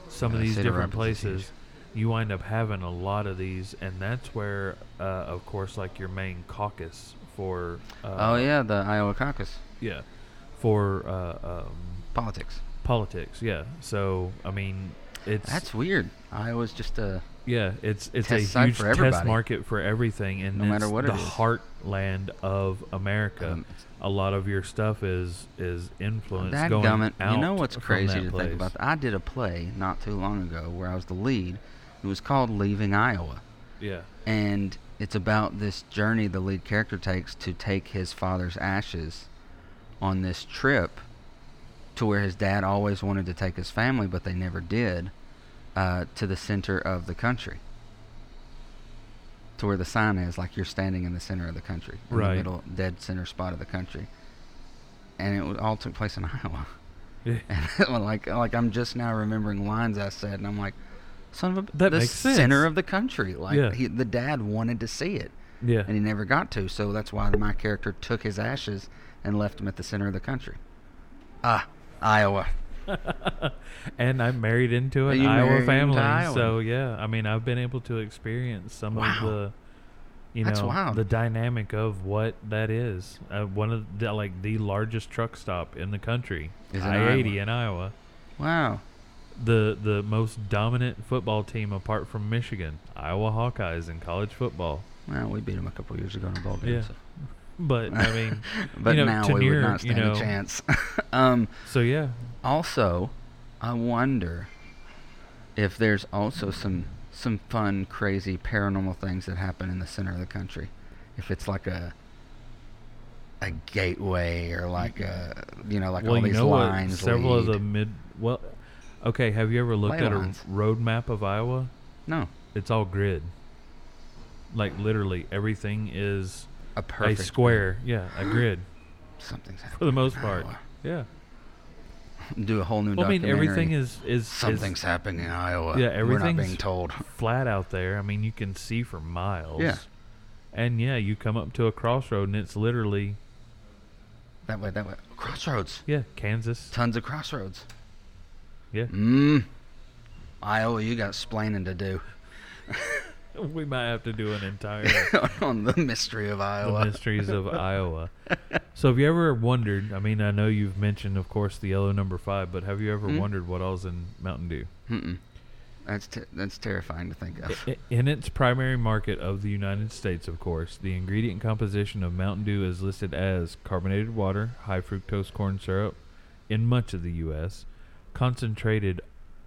Speaker 1: some of these
Speaker 2: Cedar
Speaker 1: different
Speaker 2: Rapids
Speaker 1: places, you wind up having a lot of these, and that's where, uh, of course, like your main caucus for. Uh,
Speaker 2: oh yeah, the Iowa caucus
Speaker 1: Yeah, for uh, um,
Speaker 2: politics.
Speaker 1: Politics. Yeah. So I mean, it's
Speaker 2: That's weird. Iowa's just a
Speaker 1: yeah, it's it's a huge test market for everything, and
Speaker 2: No matter what it
Speaker 1: the heartland of America.
Speaker 2: Um,
Speaker 1: a lot of your stuff is is influenced
Speaker 2: That
Speaker 1: going
Speaker 2: gummit.
Speaker 1: out
Speaker 2: You know what's crazy to
Speaker 1: place.
Speaker 2: think about? I did a play not too long ago where I was the lead. It was called Leaving Iowa.
Speaker 1: Yeah,
Speaker 2: and it's about this journey the lead character takes to take his father's ashes on this trip to where his dad always wanted to take his family but they never did uh, to the center of the country to where the sign is like you're standing in the center of the country in
Speaker 1: Right.
Speaker 2: the middle dead center spot of the country and it all took place in iowa
Speaker 1: Yeah.
Speaker 2: and like like i'm just now remembering lines i said and i'm like son of a
Speaker 1: That
Speaker 2: the
Speaker 1: makes
Speaker 2: center
Speaker 1: sense.
Speaker 2: of the country like
Speaker 1: Yeah.
Speaker 2: he, the dad wanted to see it
Speaker 1: yeah.
Speaker 2: and he never got to so that's why my character took his ashes and left him at the center of the country ah iowa
Speaker 1: and I'm married into an Iowa family,
Speaker 2: Iowa.
Speaker 1: so yeah. I mean, I've been able to experience some
Speaker 2: Wow.
Speaker 1: of the, you know, the dynamic of what that is. Uh, one of the like the largest truck stop in the country,
Speaker 2: Is
Speaker 1: I eighty in Iowa.
Speaker 2: wow
Speaker 1: The the most dominant football team apart from Michigan, Iowa Hawkeyes in college football.
Speaker 2: well we beat them a couple years ago in a bowl game
Speaker 1: Yeah.
Speaker 2: so.
Speaker 1: But I mean,
Speaker 2: but
Speaker 1: you know,
Speaker 2: now we
Speaker 1: near,
Speaker 2: would not
Speaker 1: you
Speaker 2: stand
Speaker 1: know,
Speaker 2: a chance um
Speaker 1: So yeah,
Speaker 2: also i wonder if there's also some some fun crazy paranormal things that happen in the center of the country if it's like a a gateway or like a you know like
Speaker 1: well,
Speaker 2: all
Speaker 1: you
Speaker 2: these lines
Speaker 1: what? Several of the mid. Well, okay. Have you ever looked at a road map of Iowa?
Speaker 2: no
Speaker 1: It's all grid. Like literally, everything is
Speaker 2: a perfect
Speaker 1: a square. Yeah, a grid
Speaker 2: something's happening
Speaker 1: for the most part.
Speaker 2: Iowa.
Speaker 1: Yeah.
Speaker 2: do a whole new
Speaker 1: Well, I mean, everything is is
Speaker 2: something's
Speaker 1: is
Speaker 2: happening in Iowa
Speaker 1: Yeah,
Speaker 2: we're not
Speaker 1: everything's
Speaker 2: being told
Speaker 1: flat out there. I mean, you can see for miles.
Speaker 2: Yeah.
Speaker 1: And yeah, you come up to a crossroad, and it's literally
Speaker 2: that way that way crossroads
Speaker 1: yeah, Kansas.
Speaker 2: tons of crossroads
Speaker 1: Yeah.
Speaker 2: mm Iowa you got splaining to do
Speaker 1: We might have to do an entire
Speaker 2: on the mystery of Iowa.
Speaker 1: the mysteries of Iowa. So, have you ever wondered? I mean, I know you've mentioned, of course, the yellow number five, but have you ever
Speaker 2: Hmm?
Speaker 1: wondered what all's in Mountain Dew?
Speaker 2: Mm-mm. That's ter- that's terrifying to think of.
Speaker 1: I- In its primary market of the United States, of course, the ingredient composition of Mountain Dew is listed as carbonated water, high fructose corn syrup, in much of the U.S., concentrated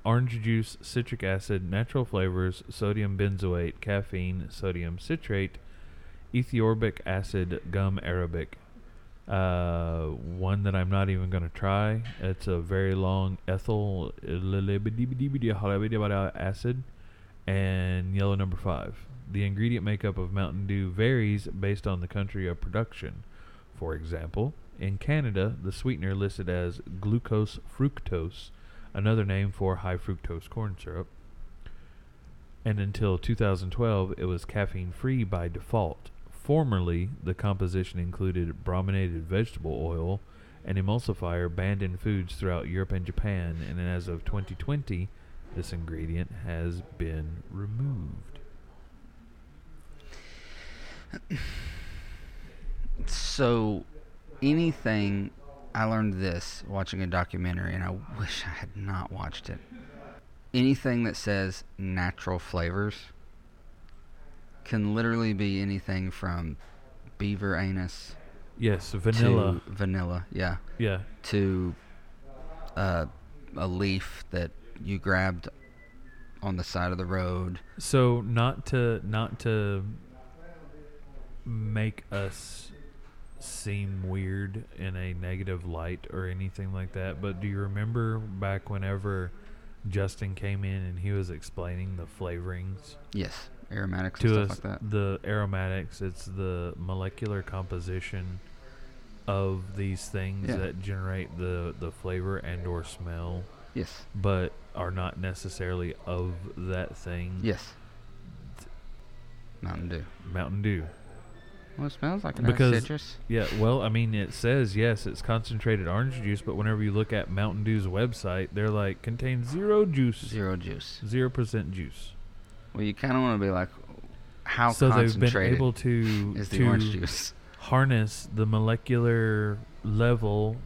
Speaker 1: orange juice, citric acid, natural flavors, sodium benzoate, caffeine, sodium citrate, erythorbic acid, gum arabic. Uh, one that I'm not even going to try. It's a very long ethyl acid and yellow number five. The ingredient makeup of Mountain Dew varies based on the country of production. For example, in Canada, the sweetener listed as glucose fructose, another name for high fructose corn syrup. And until 2012, it was caffeine free by default. Formerly, the composition included brominated vegetable oil, an emulsifier banned in foods throughout Europe and Japan, and as of 2020, this ingredient has been removed.
Speaker 2: So, anything I learned this watching a documentary, and I wish I had not watched it. Anything that says natural flavors can literally be anything from beaver anus
Speaker 1: Yes, vanilla.
Speaker 2: vanilla, yeah,
Speaker 1: Yeah.
Speaker 2: to uh, a leaf that you grabbed on the side of the road.
Speaker 1: So not to not to make us seem weird in a negative light or anything like that, but do you remember back whenever Justin came in and he was explaining the flavorings
Speaker 2: Yes, aromatics and
Speaker 1: to
Speaker 2: stuff
Speaker 1: us?
Speaker 2: like that.
Speaker 1: The aromatics, it's the molecular composition of these things
Speaker 2: Yeah.
Speaker 1: that generate the the flavor and or smell,
Speaker 2: Yes,
Speaker 1: but are not necessarily of that thing.
Speaker 2: yes. Mountain Dew.
Speaker 1: Mountain Dew.
Speaker 2: Well, it smells like it
Speaker 1: Because-
Speaker 2: has citrus.
Speaker 1: Yeah, well, I mean, it says yes, it's concentrated orange juice, but whenever you look at Mountain Dew's website, they're like contains zero juice,
Speaker 2: Zero juice.
Speaker 1: zero percent juice.
Speaker 2: Well, you kind of want to be like, how
Speaker 1: so they've been able to
Speaker 2: is the
Speaker 1: to
Speaker 2: orange juice?
Speaker 1: harness the molecular level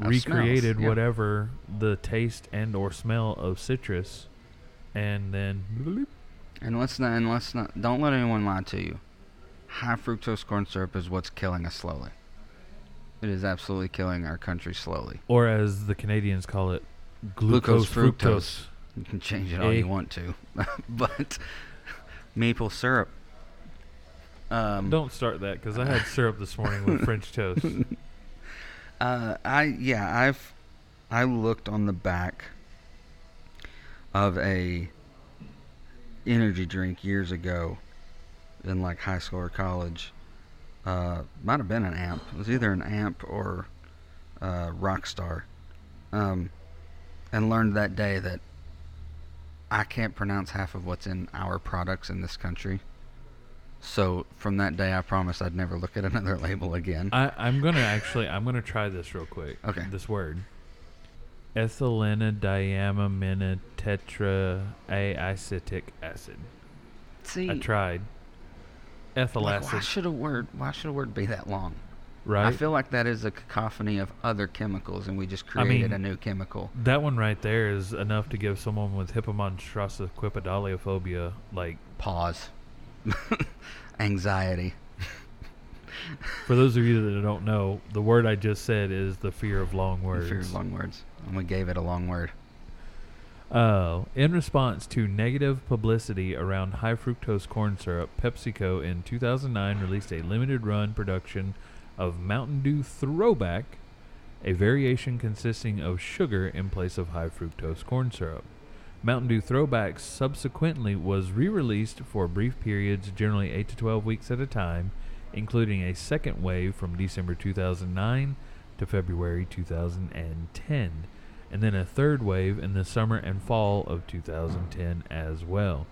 Speaker 2: Of
Speaker 1: recreated
Speaker 2: smells,
Speaker 1: whatever the taste and or smell of citrus and then.
Speaker 2: And let's not, and let's not, don't let anyone lie to you. High fructose corn syrup is what's killing us slowly. It is absolutely killing our country slowly.
Speaker 1: or as the Canadians call it
Speaker 2: Glucose
Speaker 1: glucose,
Speaker 2: fructose.
Speaker 1: fructose.
Speaker 2: You can change it all you want to, but maple syrup. Um,
Speaker 1: Don't start that because I had syrup this morning with French toast.
Speaker 2: Uh, I yeah, I've I looked on the back of a energy drink years ago in like high school or college. Uh, might have been an amp. It was either an amp or uh, Rockstar. Um, and learned that day that I can't pronounce half of what's in our products in this country. So from that day, I promised I'd never look at another label again.
Speaker 1: I, I'm gonna actually I'm gonna try this real quick.
Speaker 2: Okay.
Speaker 1: This word. Ethylene diamine tetraacetic acid.
Speaker 2: See,
Speaker 1: I tried. Ethyl
Speaker 2: Like, why should a word? Why should a word be that long?
Speaker 1: right?
Speaker 2: I feel like that is a cacophony of other chemicals, and we just
Speaker 1: I
Speaker 2: created
Speaker 1: mean-
Speaker 2: a new chemical.
Speaker 1: that one right there is enough to give someone with Hippomonstrosa quipidaliophobia like.
Speaker 2: Pause. Anxiety.
Speaker 1: For those of you that don't know, the word I just said is the fear of long
Speaker 2: The
Speaker 1: words.
Speaker 2: fear of long words, and we gave it a long word.
Speaker 1: Uh, in response to negative publicity around high fructose corn syrup, PepsiCo in 2009 released a limited run production of Mountain Dew Throwback, a variation consisting of sugar in place of high fructose corn syrup. Mountain Dew Throwback subsequently was re released for brief periods, generally 8 to 12 weeks at a time, including a second wave from December 2009 to February 2010 and then a third wave in the summer and fall of 2010 as well.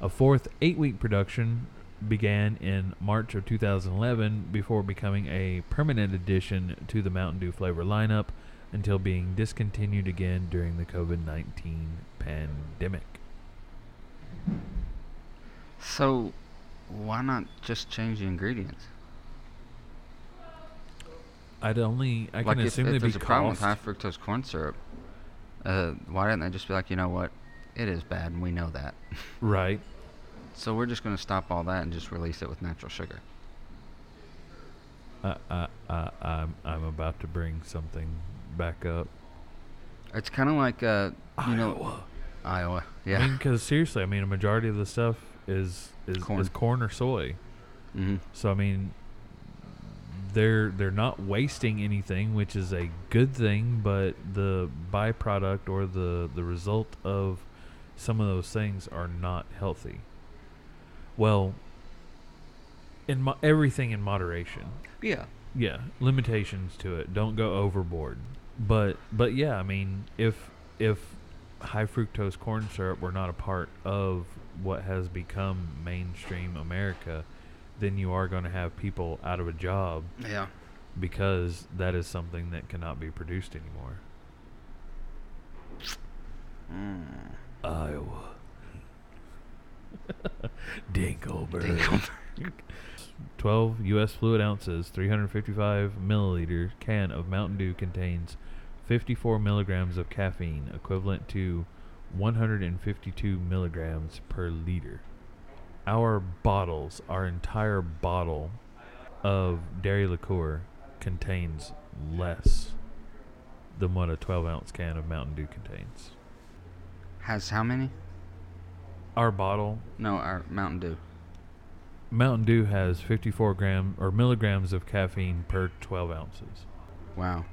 Speaker 1: A fourth eight week production began in March of 2011 before becoming a permanent addition to the Mountain Dew flavor lineup until being discontinued again during the COVID 19 pandemic.
Speaker 2: So, why not just change the ingredients?
Speaker 1: I'd only, I
Speaker 2: like
Speaker 1: can
Speaker 2: if,
Speaker 1: assume
Speaker 2: if
Speaker 1: they'd be
Speaker 2: there's a problem with high fructose corn syrup, uh, why didn't they just be like, you know what, it is bad, and we know that.
Speaker 1: Right.
Speaker 2: So we're just going to stop all that and just release it with natural sugar.
Speaker 1: Uh, uh, uh, I'm, I'm about to bring something back up.
Speaker 2: It's kind of like, uh, you know,
Speaker 1: Iowa.
Speaker 2: Iowa.
Speaker 1: I
Speaker 2: Yeah.
Speaker 1: mean, because seriously, I mean, a majority of the stuff is is
Speaker 2: Corn.
Speaker 1: is corn or soy.
Speaker 2: hmm
Speaker 1: So I mean, they're they're not wasting anything, which is a good thing. But the byproduct or the the result of some of those things are not healthy. Well, in mo- everything in moderation.
Speaker 2: Yeah.
Speaker 1: Yeah, limitations to it. Don't go overboard. But but yeah, I mean, if if high fructose corn syrup were not a part of what has become mainstream America, then you are going to have people out of a job
Speaker 2: Yeah.
Speaker 1: because that is something that cannot be produced anymore.
Speaker 2: Mm.
Speaker 1: Iowa. Dingleberg.
Speaker 2: Dingleberg.
Speaker 1: 12 U.S. fluid ounces, 355 milliliter can of Mountain Dew contains 54 milligrams of caffeine, equivalent to 152 milligrams per liter. Our bottles, our entire bottle of dairy liqueur contains less than what a 12 ounce can of Mountain Dew contains.
Speaker 2: Has how many?
Speaker 1: Our bottle,
Speaker 2: No, our Mountain Dew.
Speaker 1: Mountain Dew has 54 gram or milligrams of caffeine per 12 ounces.
Speaker 2: Wow.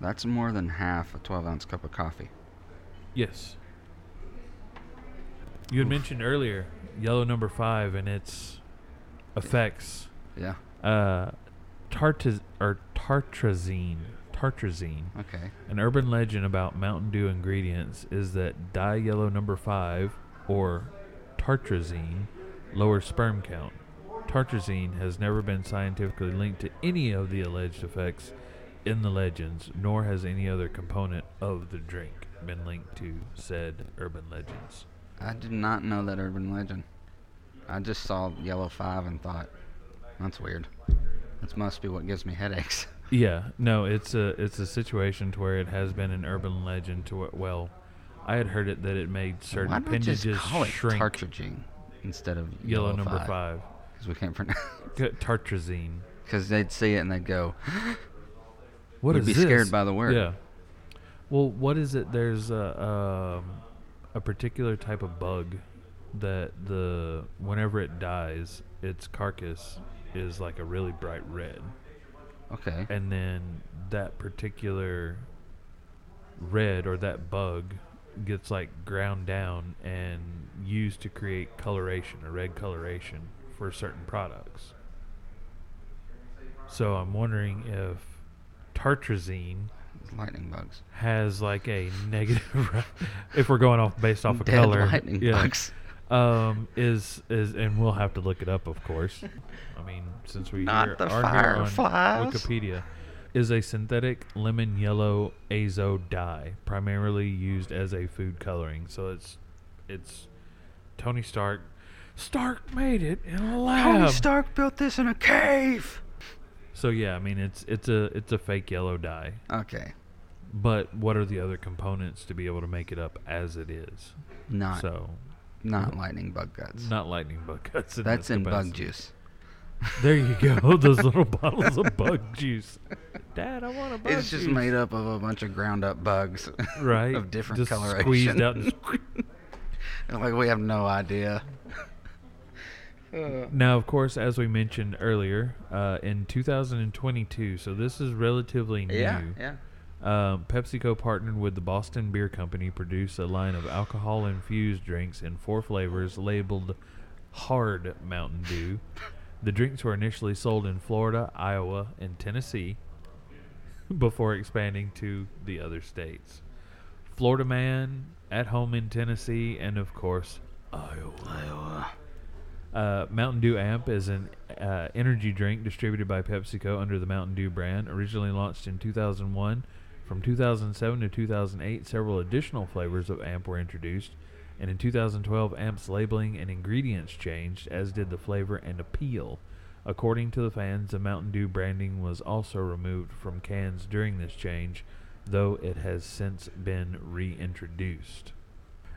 Speaker 2: That's more than half a 12 ounce cup of coffee.
Speaker 1: Yes. You had mentioned earlier yellow number five and its effects.
Speaker 2: Yeah.
Speaker 1: Uh, tartiz or tartrazine. Tartrazine.
Speaker 2: Okay.
Speaker 1: An urban legend about Mountain Dew ingredients is that dye yellow number five or tartrazine lowers sperm count. Tartrazine has never been scientifically linked to any of the alleged effects in the legends, nor has any other component of the drink been linked to said urban legends.
Speaker 2: I did not know that urban legend. I just saw Yellow Five and thought, that's weird. This must be what gives me headaches.
Speaker 1: Yeah, no, it's a it's a situation to where it has been an urban legend to where, well, I had heard it that it made certain
Speaker 2: Why not
Speaker 1: appendages
Speaker 2: just call it
Speaker 1: shrink.
Speaker 2: tartrazine instead of
Speaker 1: yellow,
Speaker 2: Yellow,
Speaker 1: number
Speaker 2: Five? Because we can't pronounce.
Speaker 1: Tartrazine.
Speaker 2: Because they'd see it and they'd go,
Speaker 1: What
Speaker 2: Would
Speaker 1: is
Speaker 2: be
Speaker 1: this?
Speaker 2: scared by the word.
Speaker 1: Yeah. Well, what is it? There's a um, a particular type of bug that the whenever it dies, its carcass is like a really bright red,
Speaker 2: okay.
Speaker 1: and then that particular red or that bug gets like ground down and used to create coloration, a red coloration for certain products. So I'm wondering if tartrazine
Speaker 2: Lightning bugs.
Speaker 1: has like a negative if we're going off based off of
Speaker 2: Dead
Speaker 1: color
Speaker 2: lightning
Speaker 1: yeah,
Speaker 2: bugs.
Speaker 1: um is is and we'll have to look it up of course i mean since we
Speaker 2: Not the
Speaker 1: are here on wikipedia is a synthetic lemon yellow azo dye primarily used as a food coloring so it's it's tony stark stark made it in a lab
Speaker 2: Tony Stark built this in a cave.
Speaker 1: so yeah i mean it's it's a it's a fake yellow dye
Speaker 2: Okay.
Speaker 1: But what are the other components to be able to make it up as it is
Speaker 2: Not
Speaker 1: so
Speaker 2: not lightning bug guts.
Speaker 1: not lightning bug guts. In
Speaker 2: That's in bug juice.
Speaker 1: There you go. Those little bottles of bug juice. Dad, I want a bug
Speaker 2: It's just
Speaker 1: juice.
Speaker 2: made up of a bunch of ground up bugs.
Speaker 1: right
Speaker 2: of different
Speaker 1: just
Speaker 2: coloration.
Speaker 1: Squeezed out. And
Speaker 2: like we have no idea.
Speaker 1: Now, of course, as we mentioned earlier, uh, in 2022, so this is relatively new.
Speaker 2: yeah, yeah.
Speaker 1: Um, PepsiCo partnered with the Boston Beer Company to produce a line of alcohol-infused drinks in four flavors labeled Hard Mountain Dew. The drinks were initially sold in Florida, Iowa, and Tennessee before expanding to the other states. Florida Man, at home in Tennessee, and of course, Iowa.
Speaker 2: Iowa.
Speaker 1: Uh, Mountain Dew Amp is an uh, energy drink distributed by PepsiCo under the Mountain Dew brand. Originally launched in 2001, from 2007 to 2008, several additional flavors of Amp were introduced, and in 2012, Amp's labeling and ingredients changed, as did the flavor and appeal. According to the fans, the Mountain Dew branding was also removed from cans during this change, though it has since been reintroduced.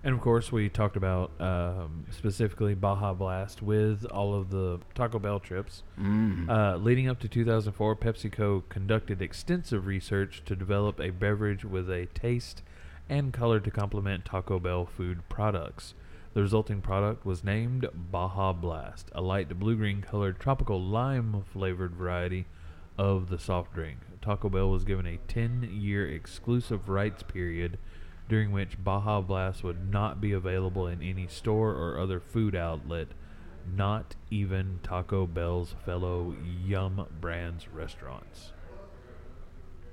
Speaker 1: And of course, we talked about um, specifically Baja Blast with all of the Taco Bell trips.
Speaker 2: Mm.
Speaker 1: Uh, leading up to 2004, PepsiCo conducted extensive research to develop a beverage with a taste and color to complement Taco Bell food products. The resulting product was named Baja Blast, a light blue green colored tropical lime flavored variety of the soft drink. Taco Bell was given a 10 year exclusive rights period during which Baja Blast would not be available in any store or other food outlet, not even Taco Bell's fellow Yum Brands restaurants.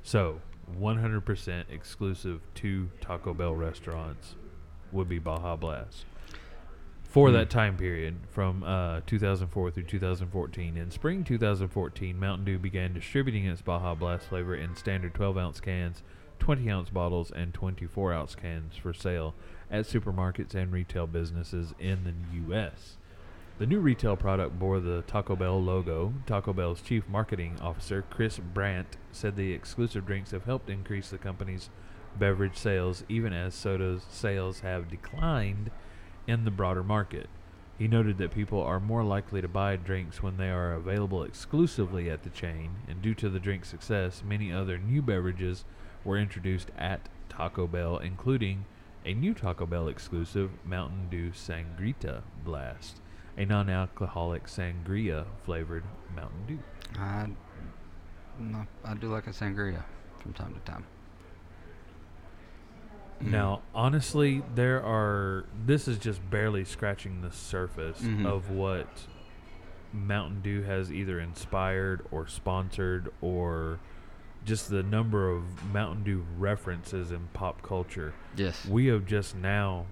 Speaker 1: So, 100% exclusive to Taco Bell restaurants would be Baja Blast. For
Speaker 2: Hmm.
Speaker 1: that time period, from uh, 2004 through 2014, in spring 2014, Mountain Dew began distributing its Baja Blast flavor in standard 12 ounce cans, 20 ounce bottles, and 24 ounce cans for sale at supermarkets and retail businesses in the U.S. The new retail product bore the Taco Bell logo. Taco Bell's chief marketing officer, Chris Brandt, said the exclusive drinks have helped increase the company's beverage sales, even as soda's sales have declined in the broader market. He noted that people are more likely to buy drinks when they are available exclusively at the chain, and due to the drink's success, many other new beverages were introduced at Taco Bell, including a new Taco Bell exclusive Mountain Dew Sangrita Blast, a non alcoholic sangria flavored Mountain Dew.
Speaker 2: I, no, I do like a sangria from time to time. Mm.
Speaker 1: Now, honestly, there are. This is just barely scratching the surface
Speaker 2: Mhm.
Speaker 1: of what Mountain Dew has either inspired or sponsored, or just the number of Mountain Dew references in pop culture.
Speaker 2: Yes.
Speaker 1: We have just now,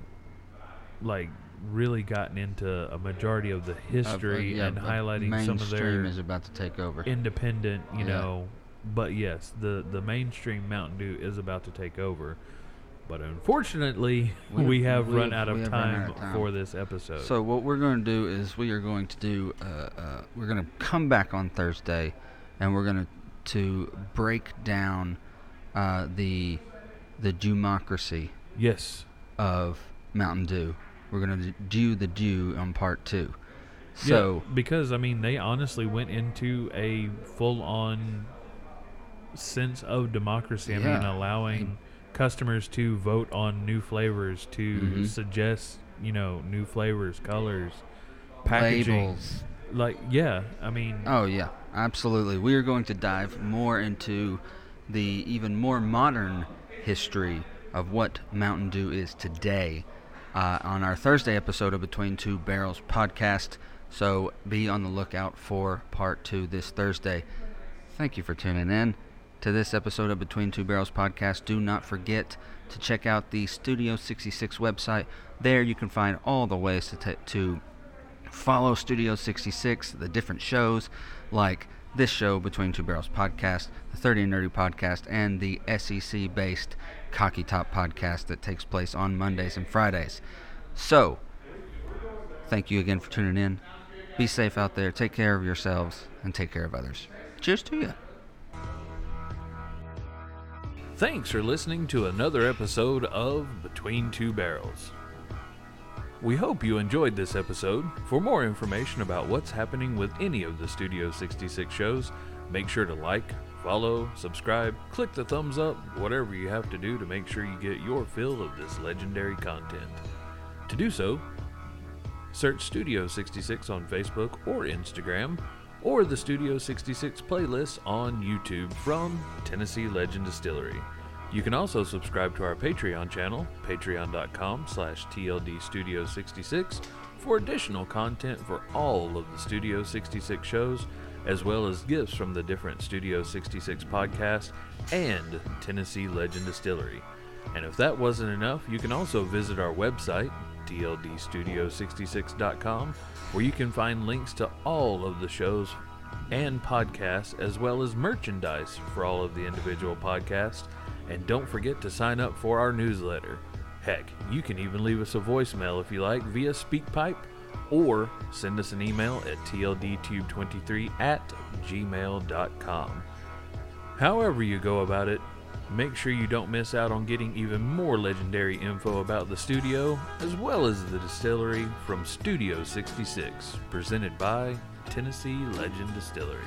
Speaker 1: like, really gotten into a majority of the
Speaker 2: uh,
Speaker 1: history
Speaker 2: yeah,
Speaker 1: and highlighting some of their
Speaker 2: is about to take over.
Speaker 1: independent, you
Speaker 2: Yeah.
Speaker 1: know. But yes, the the mainstream Mountain Dew is about to take over. But unfortunately, we,
Speaker 2: We-
Speaker 1: have
Speaker 2: we-
Speaker 1: run out of
Speaker 2: we have run
Speaker 1: time
Speaker 2: time.
Speaker 1: for this episode.
Speaker 2: So what we're going to do is we are going to do uh, uh, we're going to come back on Thursday, and we're going to to break down uh, the the Dewmocracy
Speaker 1: yes,
Speaker 2: of Mountain Dew. We're going to do the Dew on part two.
Speaker 1: yeah,
Speaker 2: So
Speaker 1: because I mean, they honestly went into a full-on sense of Dewmocracy. I mean,
Speaker 2: Yeah.
Speaker 1: allowing customers to vote on new flavors, to
Speaker 2: Mhm.
Speaker 1: suggest you know new flavors, colors, packaging.
Speaker 2: labels.
Speaker 1: Like, yeah, I mean,
Speaker 2: Oh yeah, absolutely. We are going to dive more into the even more modern history of what Mountain Dew is today uh, on our Thursday episode of Between Two Barrels podcast. So be on the lookout for part two this Thursday. Thank you for tuning in to this episode of Between Two Barrels podcast. Do not forget to check out the Studio 66 website. There you can find all the ways to, t- to follow Studio 66, the different shows like this show, Between Two Barrels podcast, the 30 and Nerdy podcast, and the SEC based Cocky Top podcast that takes place on Mondays and Fridays. So, thank you again for tuning in. Be safe out there, take care of yourselves, and take care of others. Cheers to you.
Speaker 1: Thanks for listening to another episode of Between Two Barrels. We hope you enjoyed this episode. For more information about what's happening with any of the Studio 66 shows, make sure to like, follow, subscribe, click the thumbs up, whatever you have to do to make sure you get your fill of this legendary content. To do so, search Studio 66 on Facebook or Instagram, or the Studio 66 playlist on YouTube from Tennessee Legend Distillery. You can also subscribe to our Patreon channel, patreon.com slash tldstudio66, for additional content for all of the Studio 66 shows, as well as gifts from the different Studio 66 podcasts and Tennessee Legend Distillery. And if that wasn't enough, you can also visit our website, tldstudio66.com, where you can find links to all of the shows and podcasts, as well as merchandise for all of the individual podcasts. And don't forget to sign up for our newsletter. Heck, you can even leave us a voicemail if you like via SpeakPipe or send us an email at tldtube23 at gmail.com. However, you go about it, make sure you don't miss out on getting even more legendary info about the studio, as well as the distillery from Studio 66, presented by Tennessee Legend Distillery.